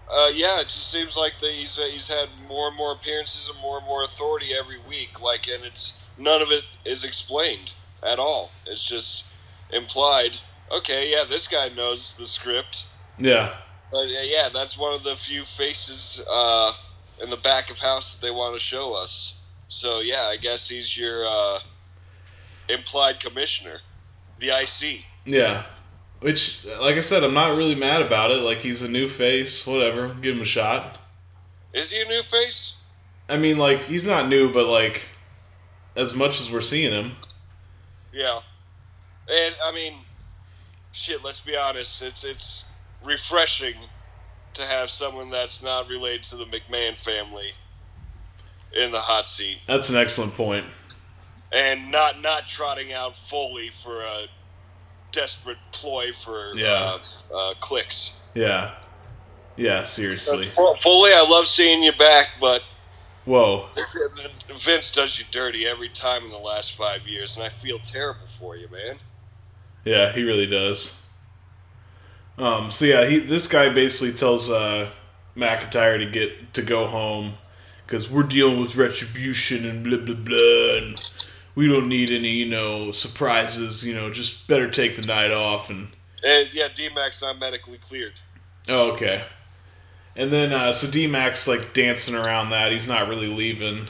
Uh, yeah, it just seems like that he's uh, he's had more and more appearances and more and more authority every week. Like, and it's none of it is explained at all. It's just implied. Okay, yeah, this guy knows the script. Yeah, But uh, yeah, that's one of the few faces uh, in the back of house that they want to show us. So yeah, I guess he's your uh, implied commissioner, the IC. Yeah. Which, like I said, I'm not really mad about it. Like, he's a new face, whatever. Give him a shot. Is he a new face? I mean, like, he's not new, but, like, as much as we're seeing him. Yeah, and I mean, shit. Let's be honest. It's it's refreshing to have someone that's not related to the McMahon family in the hot seat That's an excellent point. and not not trotting out Foley for a desperate ploy for Yeah. uh, uh, clicks. Yeah. Yeah, seriously. Foley, I love seeing you back, but Whoa. Vince does you dirty every time in the last five years, and I feel terrible for you, man. Yeah, he really does. Um, so yeah, he this guy basically tells uh, McIntyre to get to go home because we're dealing with retribution and blah blah blah, and we don't need any you know surprises. You know, just better take the night off and And yeah, D-Mac's not medically cleared. Oh, okay. And then uh, so D Max like dancing around that. He's not really leaving.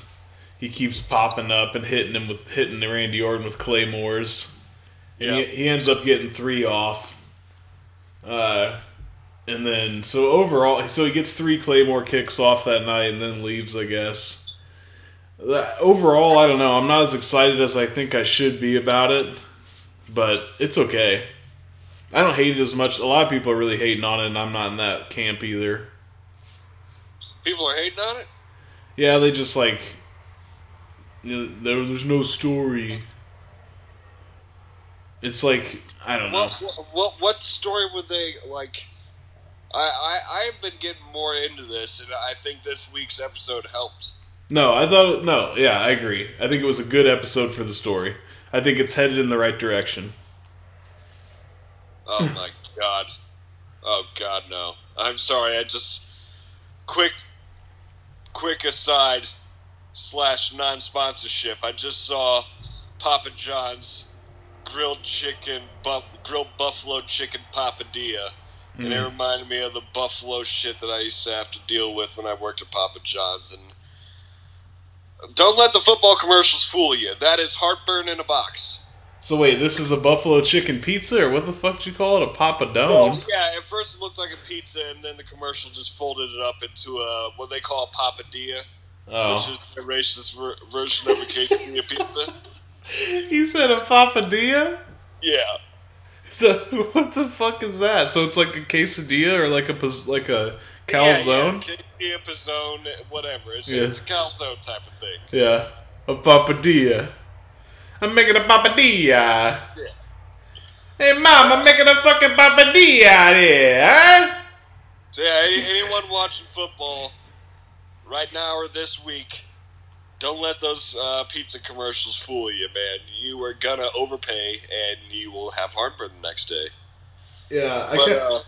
He keeps popping up and hitting him with hitting Randy Orton with claymores. And Yeah. he, he ends up getting three off. Uh, and then so overall, so he gets three claymore kicks off that night and then leaves. I guess. That, overall, I don't know. I'm not as excited as I think I should be about it, but it's okay. I don't hate it as much. A lot of people are really hating on it, and I'm not in that camp either. People are hating on it. Yeah, they just like you know, there, there's no story. It's like I don't know. What, what what story would they like? I, I I've been getting more into this, and I think this week's episode helped. No, I thought no. Yeah, I agree. I think it was a good episode for the story. I think it's headed in the right direction. Oh my god! Oh god, no! I'm sorry. I just quick quick aside slash non sponsorship. I just saw Papa John's grilled chicken, bu- grilled buffalo chicken papadilla. And it mm. reminded me of the buffalo shit that I used to have to deal with when I worked at Papa John's. And don't let the football commercials fool you. That is heartburn in a box. So wait, this is a buffalo chicken pizza, or what the fuck did you call it? A papadone? Well, yeah, at first it looked like a pizza, and then the commercial just folded it up into a what they call a papadilla, oh. which oh, is a racist ver- version of a quesadilla pizza. you said a papadilla. Yeah, So what the fuck is that? So it's like a quesadilla or like a like a calzone? yeah, quesadilla, pizzone, whatever. It's, Yeah. it's a calzone type of thing. Yeah, a papadilla. I'm making a papadilla. Hey, mom, I'm making a fucking papadilla out here, huh? So yeah, anyone watching football right now or this week, don't let those uh, pizza commercials fool you, man. You are gonna overpay, and you will have heartburn the next day. Yeah, I But uh,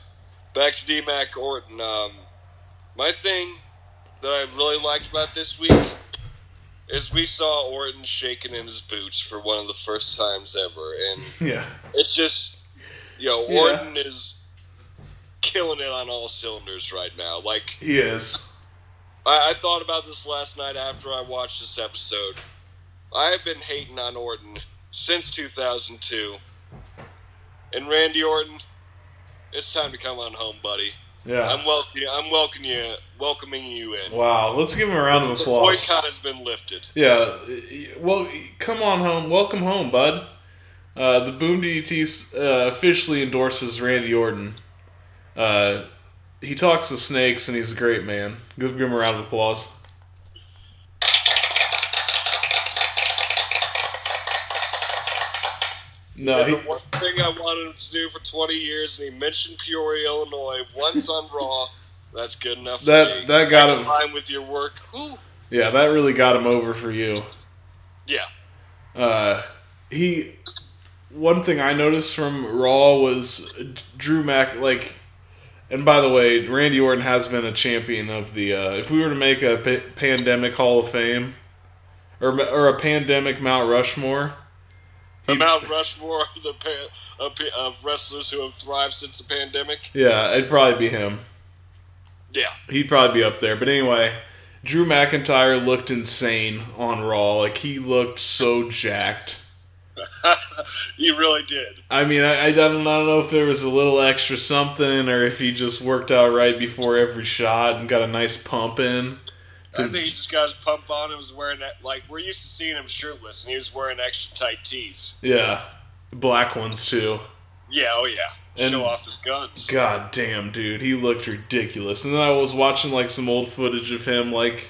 back to D-Mac Orton. Um, my thing that I really liked about this week is we saw Orton shaking in his boots for one of the first times ever, and yeah, it just, you know, Yeah. Orton is killing it on all cylinders right now. Like he is. I, I thought about this last night after I watched this episode. I have been hating on Orton since 2002. And Randy Orton, it's time to come on home, buddy. Yeah. I'm welcoming. I'm welcoming you. Welcoming you in. Wow. Let's give him a round of applause. The boycott has been lifted. Yeah. Well, come on home. Welcome home, bud. Uh, the Boom uh, officially endorses Randy Orton. Uh, he talks to snakes, and he's a great man. Give, him a round of applause. No, he, the one thing I wanted him to do for 20 years, and he mentioned Peoria, Illinois, once on Raw. That's good enough. for That- me. that got Next him. Time with your work. Ooh. yeah, that really got him over for you. Yeah. Uh, he. One thing I noticed from Raw was Drew Mac like, and by the way, Randy Orton has been a champion of the. Uh, if we were to make a pa- pandemic Hall of Fame, or or a pandemic Mount Rushmore, The Mount Rushmore of, the pa- of, pa- of wrestlers who have thrived since the pandemic. yeah, it'd probably be him. Yeah. He'd probably be up there. But anyway, Drew McIntyre looked insane on Raw. Like he looked so jacked. he really did. I mean, I, I don't, I don't know if there was a little extra something or if he just worked out right before every shot and got a nice pump in. I think he just got his pump on and was wearing that. Like, we're used to seeing him shirtless, and he was wearing extra tight tees. Yeah, black ones too. Yeah, oh yeah. And- Show off his guns. God damn, dude, he looked ridiculous. And then I was watching like some old footage of him like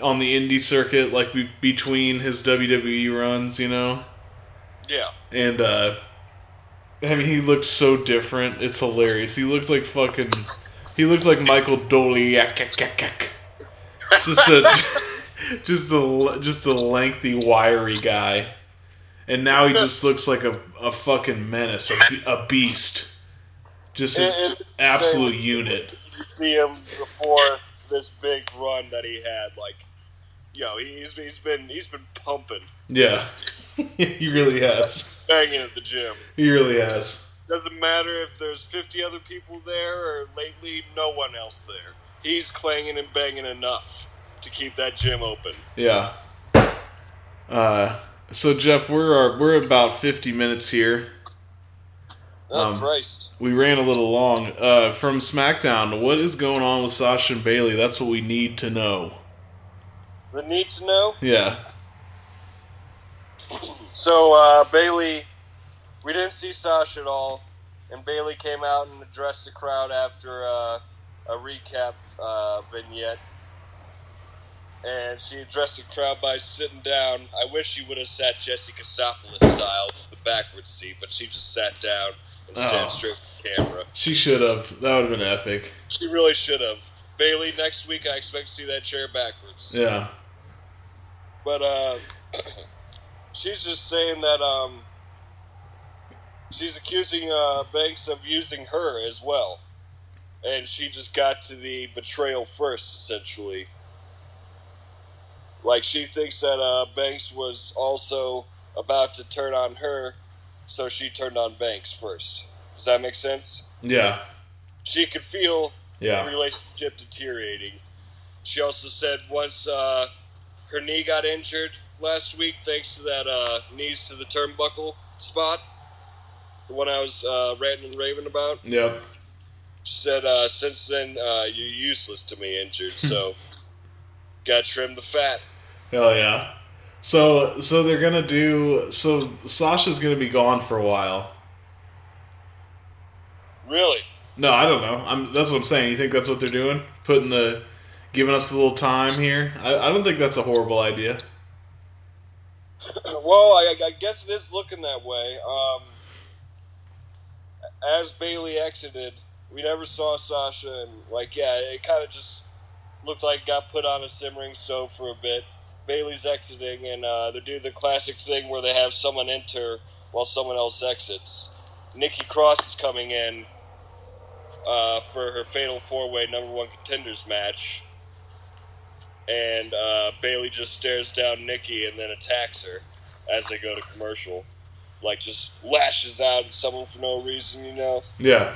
on the indie circuit, like be- between his WWE runs, you know. Yeah. And uh I mean, he looked so different. It's hilarious. He looked like fucking. He looked like Michael Doliak. Just a, just a, just a lengthy, wiry guy. And now he just looks like a, a fucking menace, a, a beast. Just an absolute insane. unit. You see him before this big run that he had. Like, yo, he's he's been he's been pumping, Yeah, he really has. banging at the gym. He really has. Doesn't matter if there's 50 other people there or lately no one else there. He's clanging and banging enough to keep that gym open. Yeah. Uh, so Jeff, we're we're about fifty minutes here. Oh, Um, Christ. We ran a little long. Uh, from SmackDown, what is going on with Sasha and Bailey? That's what we need to know. The need to know? Yeah. So, uh, Bayley, we didn't see Sasha at all, and Bayley came out and addressed the crowd after uh, a recap uh, vignette. And she addressed the crowd by sitting down. I wish she would have sat Jesse Katsopolis style the backwards seat, but she just sat down and stand Oh. straight to the camera. She should have. That would have been epic. She really should have. Bayley, next week I expect to see that chair backwards. Yeah. But uh, she's just saying that um, she's accusing uh, Banks of using her as well, and she just got to the betrayal first, essentially. Like she thinks that uh, Banks was also about to turn on her, so she turned on Banks first. Does that make sense? Yeah. She could feel Yeah. the relationship deteriorating. She also said once uh, her knee got injured last week, thanks to that uh, knees to the turnbuckle spot, the one I was uh, ranting and raving about. Yep. She said, uh, "Since then, uh, you're useless to me, injured. So, got to trim the fat." Hell yeah. So so they're gonna do. So Sasha's gonna be gone for a while. Really? No, I don't know. I'm. That's what I'm saying. You think that's what they're doing? Putting the, giving us a little time here. I, I don't think that's a horrible idea. Well, I, I guess it is looking that way. Um, as Bayley exited, we never saw Sasha, and like, yeah, it kind of just looked like got put on a simmering stove for a bit. Bayley's exiting, and uh, they do the classic thing where they have someone enter while someone else exits. Nikki Cross is coming in uh, for her Fatal Four Way Number One Contenders match and uh, Bayley just stares down Nikki and then attacks her as they go to commercial. Like just lashes out at someone for no reason, you know. Yeah.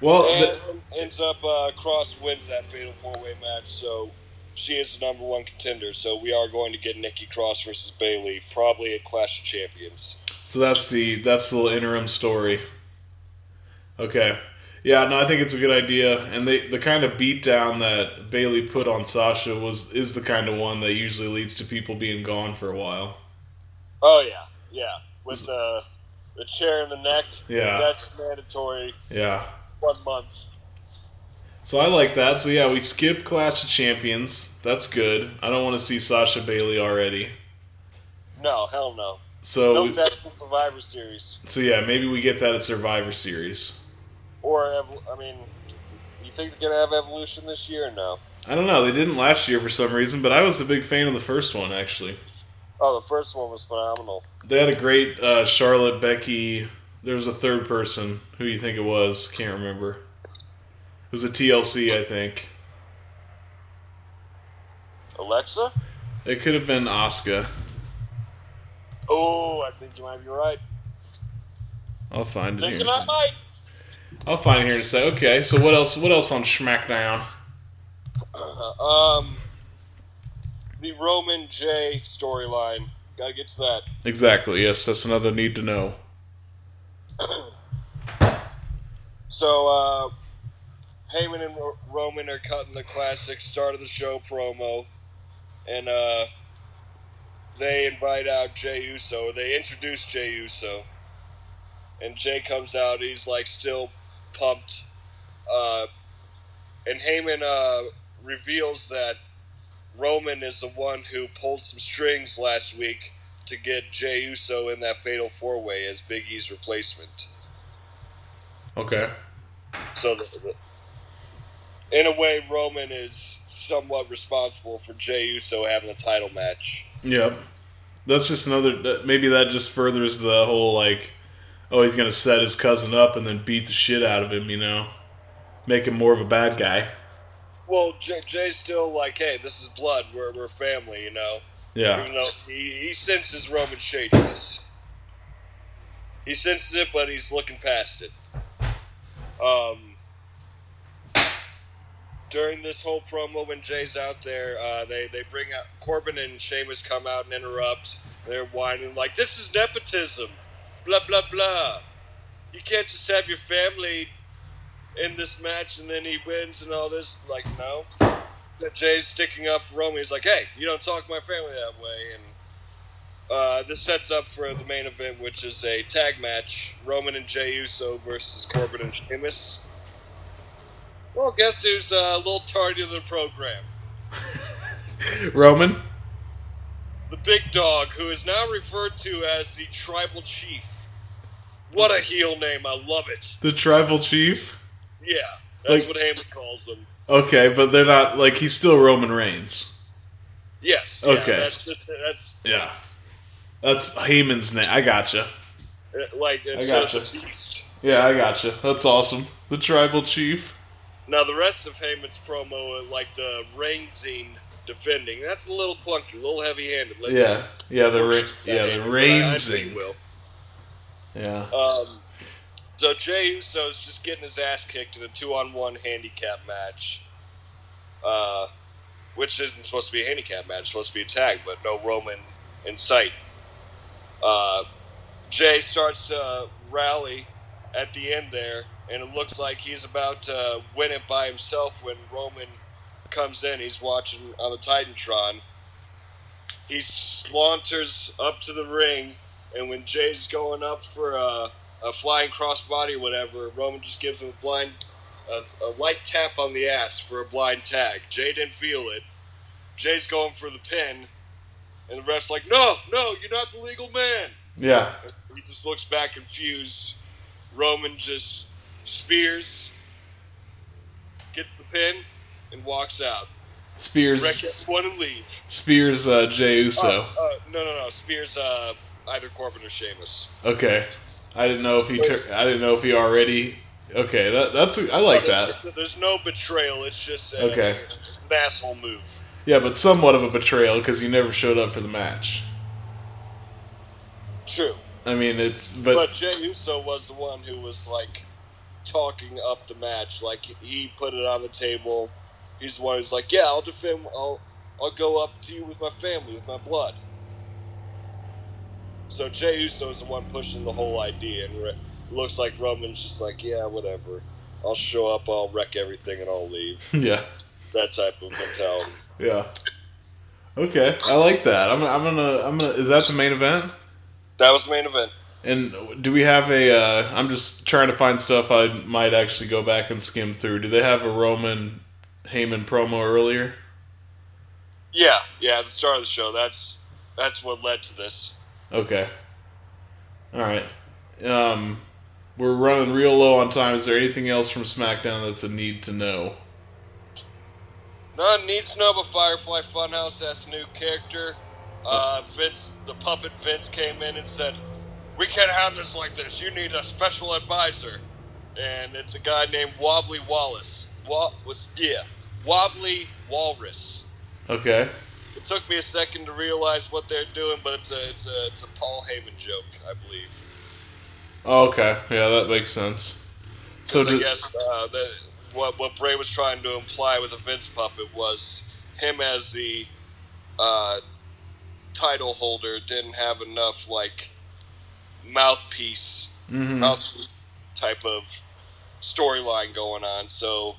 Well, And th- ends up uh, Cross wins that fatal four way match, so she is the number one contender. So we are going to get Nikki Cross versus Bayley, probably at Clash of Champions. so that's the that's the little interim story. Okay. Yeah, no, I think it's a good idea, and they the kind of beatdown that Bayley put on Sasha was is the kind of one that usually leads to people being gone for a while. Oh yeah, yeah. With the the chair in the neck. Yeah. That's mandatory. Yeah. One month. So I like that. So yeah, we skip Clash of Champions. That's good. I don't want to see Sasha Bayley already. No, hell no. So no we- Survivor Series. so yeah, maybe we get that at Survivor Series. Or, I mean, you think they're going to have Evolution this year no? I don't know. They didn't last year for some reason, but I was a big fan of the first one actually. Oh, the first one was phenomenal. They had a great uh, Charlotte Becky. There was a third person. Who you think it was? Can't remember. It was a TLC, I think. Alexa? It could have been Asuka. Oh, I think you might be right. I'll find it Thinking. I might. I'll find it here in say. Okay, so what else? What else on SmackDown? Um, the Roman J storyline. Gotta get to that. Exactly. Yes, that's another need to know. So, uh, Heyman and Roman are cutting the classic start of the show promo, and uh, they invite out Jey Uso. They introduce Jey Uso, and Jey comes out. He's like still pumped, uh, and Heyman uh, reveals that Roman is the one who pulled some strings last week to get Jey Uso in that fatal four way as Big E's replacement. Okay. So, the, the, in a way, Roman is somewhat responsible for Jey Uso having a title match. Yep. That's just another. Maybe that just furthers the whole like, oh, he's gonna set his cousin up and then beat the shit out of him. You know, make him more of a bad guy. Well, Jey, Jey's still like, hey, this is blood. We're, we're family, you know? Yeah. Even though he, he senses Roman shadiness. He senses it, but he's looking past it. Um, during this whole promo, when Jey's out there, uh, they, they bring out Corbin and Sheamus come out and interrupt. They're whining like, this is nepotism. Blah, blah, blah. You can't just have your family in this match and then he wins and all this. Like, no. That Jey's sticking up for Roman. He's like, hey, you don't talk to my family that way. And uh, this sets up for the main event, which is a tag match Roman and Jey Uso versus Corbin and Sheamus. Well, guess who's uh, a little tardy to the program? Roman. The big dog, who is now referred to as the Tribal Chief. What a heel name. I love it. The tribal chief. Yeah, that's Like- what Heyman calls him. Okay, but they're not like he's still Roman Reigns. Yes. yeah, Okay. that's just, that's Yeah. That's Heyman's name. I gotcha. uh, like it's gotcha. Yeah, I gotcha. That's awesome. The tribal chief. Now the rest of Heyman's promo, uh, like the Rainsing defending, that's a little clunky, a little heavy-handed. Let's Yeah. Yeah, the ra- yeah, the Heyman, but I- I think Reinsing. he will. Yeah. Um, so Jey Uso's just getting his ass kicked in a two-on-one handicap match, uh, which isn't supposed to be a handicap match; it's supposed to be a tag, but no Roman in sight. Uh, Jey starts to rally at the end there, and it looks like he's about to win it by himself when Roman comes in. He's watching on the Titantron. He saunters up to the ring, and when Jey's going up for a, a flying crossbody or whatever, Roman just gives him a blind, a, a light tap on the ass for a blind tag. Jey didn't feel it. Jey's going for the pin, and the ref's like, "No, no, you're not the legal man." Yeah. He just looks back confused. Roman just spears, gets the pin, and walks out. Spears Wreck everyone and leave. Spears uh, Jey Uso. Uh, uh, no, no, no. Spears uh, either Corbin or Sheamus. Okay. I didn't know if he. I didn't know if he already. Okay, that that's. I like that. There's, there's no betrayal. It's just a, Okay. It's an asshole move. Yeah, but somewhat of a betrayal because he never showed up for the match. True. I mean, it's But, but, Jey Uso was the one who was like talking up the match. Like he put it on the table. He's the one who's like, "Yeah, I'll defend. I'll I'll go up to you with my family, with my blood." So Jey Uso is the one pushing the whole idea, and re- looks like Roman's just like, "Yeah, whatever." I'll show up, I'll wreck everything, and I'll leave. yeah, That type of mentality. yeah. Okay, I like that. I'm, I'm gonna, I'm gonna. Is that the main event? That was the main event. And do we have a? Uh, I'm just trying to find stuff I might actually go back and skim through. Do they have a Roman Heyman promo earlier? Yeah, yeah, the start of the show. That's that's what led to this. Okay. All right. Um, we're running real low on time. Is there anything else from SmackDown that's a need to know? None needs to know but Firefly Funhouse has a new character. Uh, Vince, the puppet Vince came in and said, "We can't have this like this. You need a special advisor." And it's a guy named Wobbly Wallace. Wa- was yeah, Wobbly Walrus. Okay. It took me a second to realize what they're doing, but it's a it's a it's a Paul Heyman joke, I believe. Oh, okay. Yeah, that makes sense. So, 'Cause I guess uh, that what what Bray was trying to imply with the Vince puppet was him as the uh, title holder didn't have enough like mouthpiece Mhm. mouthpiece type of storyline going on, so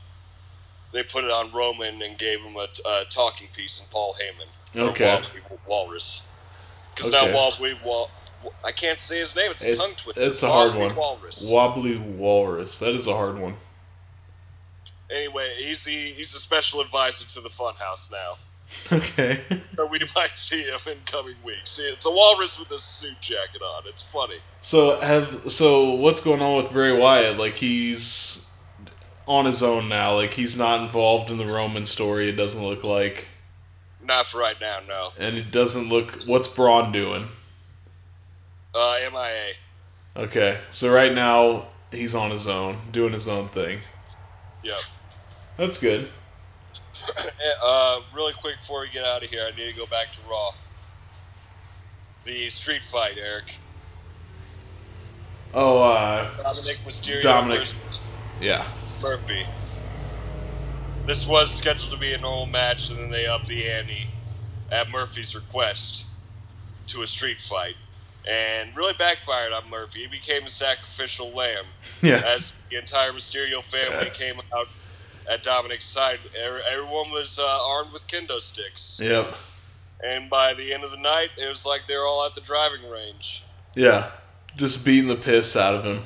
they put it on Roman and gave him a talking piece in Paul Heyman. Okay. Wobbly Walrus. Because Okay. now Wobbly Wal. I can't say his name. It's a it's, tongue twister. it's a hard one. Walrus. Wobbly Walrus. That is a hard one. Anyway, he's the he's a special advisor to the Funhouse now. Okay. So we might see him in coming weeks. See, it's a walrus with a suit jacket on. It's funny. so have so what's going on with Bray Wyatt? Like he's on his own now. Like he's not involved in the Roman story. It doesn't look like, Not for right now, no. and it doesn't look. What's Braun doing? Uh, MIA. Okay, so right now he's on his own, doing his own thing. Yep. That's good. uh, really quick before we get out of here, I need to go back to Raw. The street fight, Eric. Oh, uh, Dominic Mysterio Dominic. versus yeah. Murphy. This was scheduled to be a normal match, and then they upped the ante at Murphy's request to a street fight, and really backfired on Murphy. He became a sacrificial lamb Yeah. as the entire Mysterio family Yeah. came out at Dominic's side. Everyone was uh, armed with kendo sticks, Yep. and by the end of the night, it was like they were all at the driving range. Yeah. Just beating the piss out of him.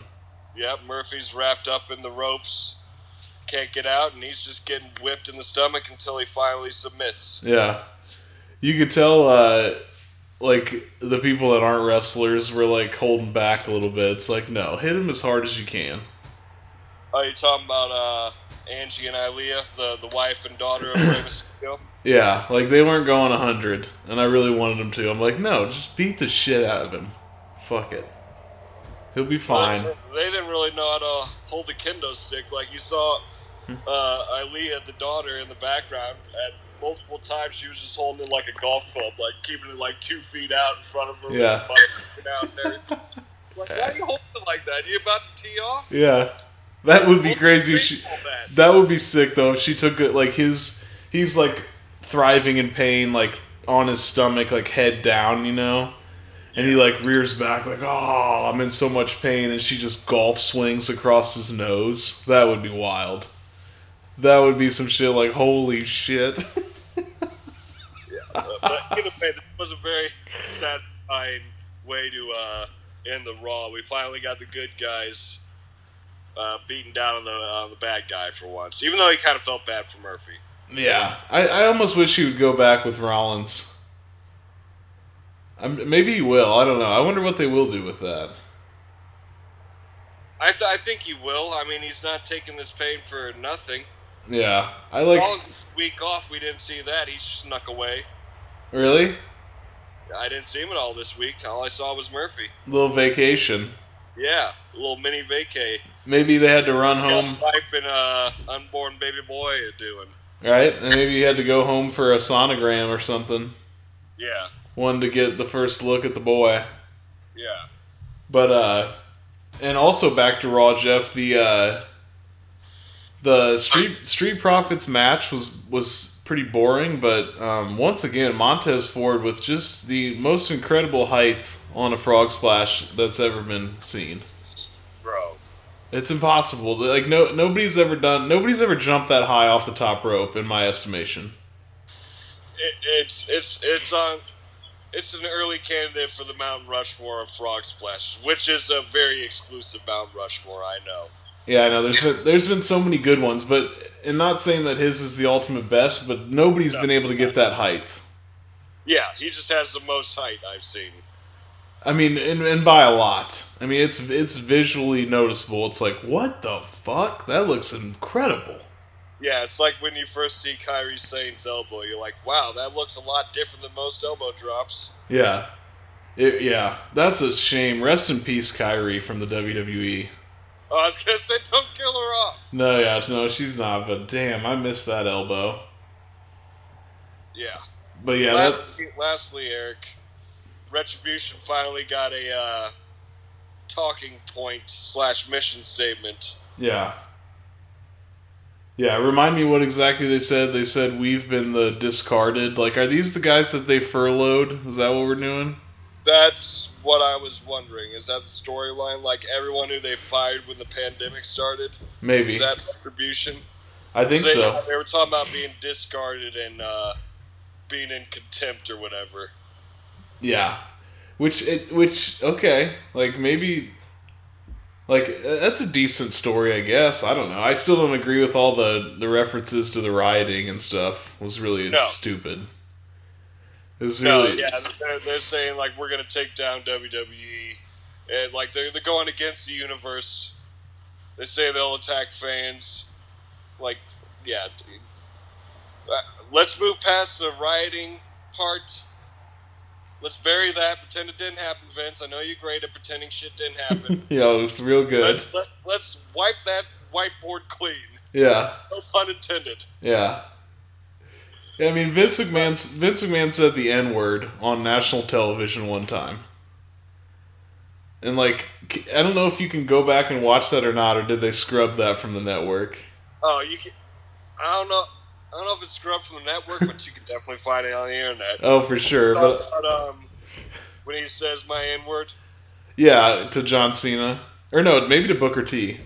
Yep, Murphy's wrapped up in the ropes, can't get out, and he's just getting whipped in the stomach until he finally submits. Yeah. You could tell, uh, like, the people that aren't wrestlers were, like, holding back a little bit. It's like, no, hit him as hard as you can. Oh, you talking about uh, Angie and Aalyah, the, the wife and daughter of Rey Mysterio? Yeah, like, they weren't going 100, and I really wanted them to. I'm like, no, just beat the shit out of him. Fuck it. He'll be fine. They, they didn't really know how to hold the kendo stick. Like you saw. uh, Aalyah, the daughter, in the background. At multiple times, she was just holding it like a golf club, like keeping it like two feet out in front of her. Yeah. the butt sticking out and like, why are you holding it like that? Are you about to tee off? Yeah. That would be crazy she. baseball. That would be sick though if she took it like his he's like thriving in pain like on his stomach like head down, you know? And he like rears back like, "Oh, I'm in so much pain." And she just golf swings across his nose. That would be wild. That would be some shit like, "Holy shit." yeah, but either way, this was a very satisfying way to uh, end the Raw. We finally got the good guys uh, beating down on the on the bad guy for once, even though he kind of felt bad for Murphy. yeah. I I almost wish he would go back with Rollins. I'm, maybe he will. I don't know. I wonder what they will do with that. I, th- I think he will. I mean, he's not taking this pain for nothing. Yeah. I like All week off, we didn't see that. He snuck away. Really? I didn't see him at all this week. All I saw was Murphy. little vacation. Yeah, a little mini vacay. Maybe they had to run home, wife and uh, unborn baby boy are doing. right? And maybe you had to go home for a sonogram or something. Yeah, Wanted to get the first look at the boy. yeah. But uh and also back to Raw Jeff, the uh the Street Street Profits match was was pretty boring, but um, once again Montez Ford with just the most incredible height on a frog splash that's ever been seen. Bro. It's impossible. Like no nobody's ever done nobody's ever jumped that high off the top rope in my estimation. It, it's it's it's on. It's an early candidate for the Mount Rushmore of frog splashes, which is a very exclusive Mount Rushmore. I know. Yeah, I know. There's been, there's been so many good ones, but and not saying that his is the ultimate best, but nobody's been able to get that height. Yeah, he just has the most height I've seen. I mean, and, and by a lot. I mean, it's it's visually noticeable. It's like, what the fuck? That looks incredible. Yeah, it's like when you first see Kairi Sane's elbow, you're like, wow, that looks a lot different than most elbow drops. Yeah, It- yeah. That's a shame. Rest in peace, Kairi from the WWE. Oh, I was gonna say, don't kill her off. No, yeah, no, she's not. But damn, I missed that elbow. Yeah. But yeah, lastly, lastly, Eric, Retribution finally got a uh, talking point slash mission statement. yeah, yeah. Remind me what exactly they said. They said we've been the discarded. Like, are these the guys that they furloughed? Is that what we're doing? That's what I was wondering. Is that the storyline? Like everyone who they fired when the pandemic started? Maybe. Is that Retribution? I think they, so. They were talking about being discarded and uh, being in contempt or whatever. Yeah, which it which okay, like maybe like uh, that's a decent story, I guess. I don't know. I still don't agree with all the the references to the rioting and stuff. Was really No. stupid. No, really yeah, they're, they're saying like we're gonna take down WWE, and like they're they're going against the universe. They say they'll attack fans. Like, yeah. Uh, let's move past the rioting part. Let's bury that. Pretend it didn't happen, Vince. I know you're great at pretending shit didn't happen. yeah, it was real good. let's, let's let's wipe that whiteboard clean. Yeah, No pun intended. yeah. Yeah, I mean Vince McMahon. Vince McMahon said the N word on national television one time, and like I don't know if you can go back and watch that or not, or did they scrub that from the network? Oh, you can. I don't know. I don't know if it's scrubbed from the network, but you can definitely find it on the internet. Oh, for sure. But But, um, when he says my N word, yeah, to John Cena, or no, maybe to Booker T.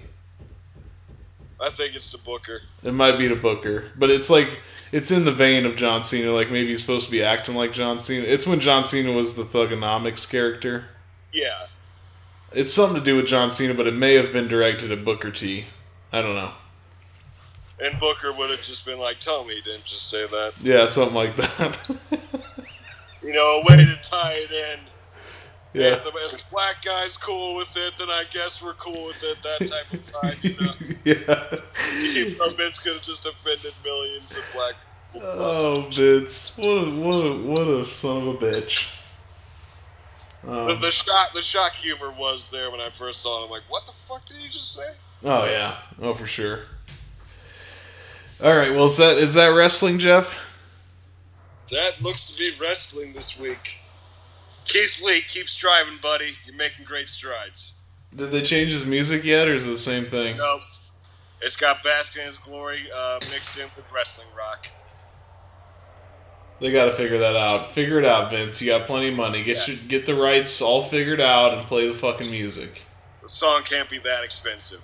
I think it's the Booker. It might be the Booker, but it's like it's in the vein of John Cena. Like maybe he's supposed to be acting like John Cena. It's when John Cena was the Thuganomics character. Yeah. It's something to do with John Cena, but it may have been directed at Booker T. I don't know. And Booker would have just been like, tell me he didn't just say that. Yeah, something like that. You know, a way to tie it in. Yeah. If the, if the black guy's cool with it, then I guess we're cool with it. That type of vibe, you know. yeah. Even though Vince could have just offended millions of black people. Oh, Vince, what a, what a what a son of a bitch. The, Um, the shock, the shock humor was there when I first saw it. I'm like, what the fuck did he just say? oh yeah, oh for sure. All right, well is that is that wrestling, Jeff? That looks to be wrestling this week. Keith Lee, keep striving, buddy. You're making great strides. Did they change his music yet, or is it the same thing? No, it's got Bask in His Glory uh, mixed in with wrestling rock. They got to figure that out. Figure it out, Vince. You got plenty of money. Get your get the rights all figured out and play the fucking music. The song can't be that expensive.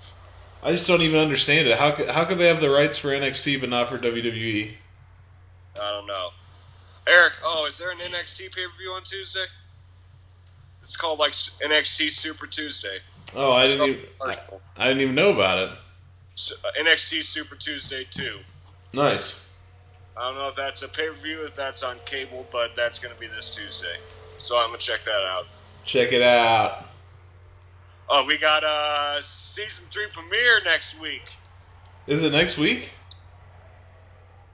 I just don't even understand it. How could, how could they have the rights for NXT but not for? WWE? I don't know. Eric, oh, is there an NXT pay per view on Tuesday? It's called like NXT Super Tuesday. Oh, I didn't even I, I didn't even know about it. S- uh, NXT Super Tuesday 2. Nice. I don't know if that's a pay per view, if that's on cable, but that's going to be this Tuesday. So I'm going to check that out. Check it out. Oh, we got a season three premiere next week. Is it next week?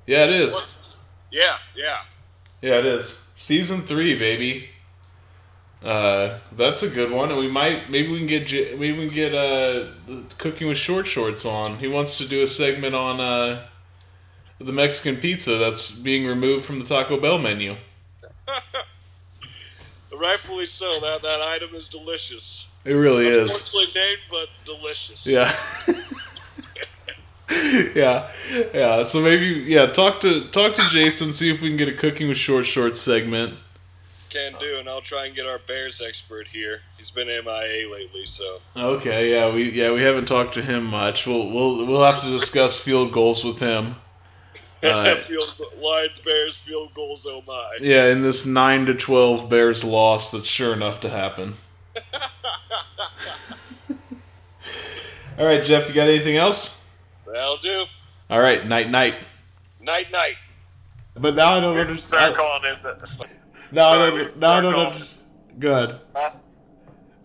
Yeah, it is. Yeah, yeah. Yeah, it is. Season three, baby. Uh, that's a good one, and we might maybe we can get maybe we can get uh cooking with short shorts on. He wants to do a segment on uh the Mexican pizza that's being removed from the Taco Bell menu. Rightfully so. That that item is delicious. It really is. Unfortunately named, but delicious. Yeah. yeah, yeah. So maybe, yeah. Talk to talk to Jason. See if we can get a cooking with short shorts segment. Can do, and I'll try and get our Bears expert here. He's been MIA lately, so. Okay, yeah, we yeah we haven't talked to him much. We'll we'll we'll have to discuss field goals with him. Uh, field, Lions, Bears, field goals, oh my. Yeah, in this nine to twelve Bears loss, that's sure enough to happen. All right, Jeff, you got anything else? That'll do. All right, night night. Night, night. But now I don't Start understand. calling in. The, Now I Sorry, don't. Now I start don't calling. understand. Good. Huh?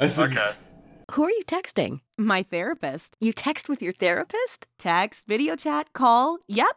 I said, okay. Who are you texting? My therapist. You text with your therapist? Text, video chat, call. Yep.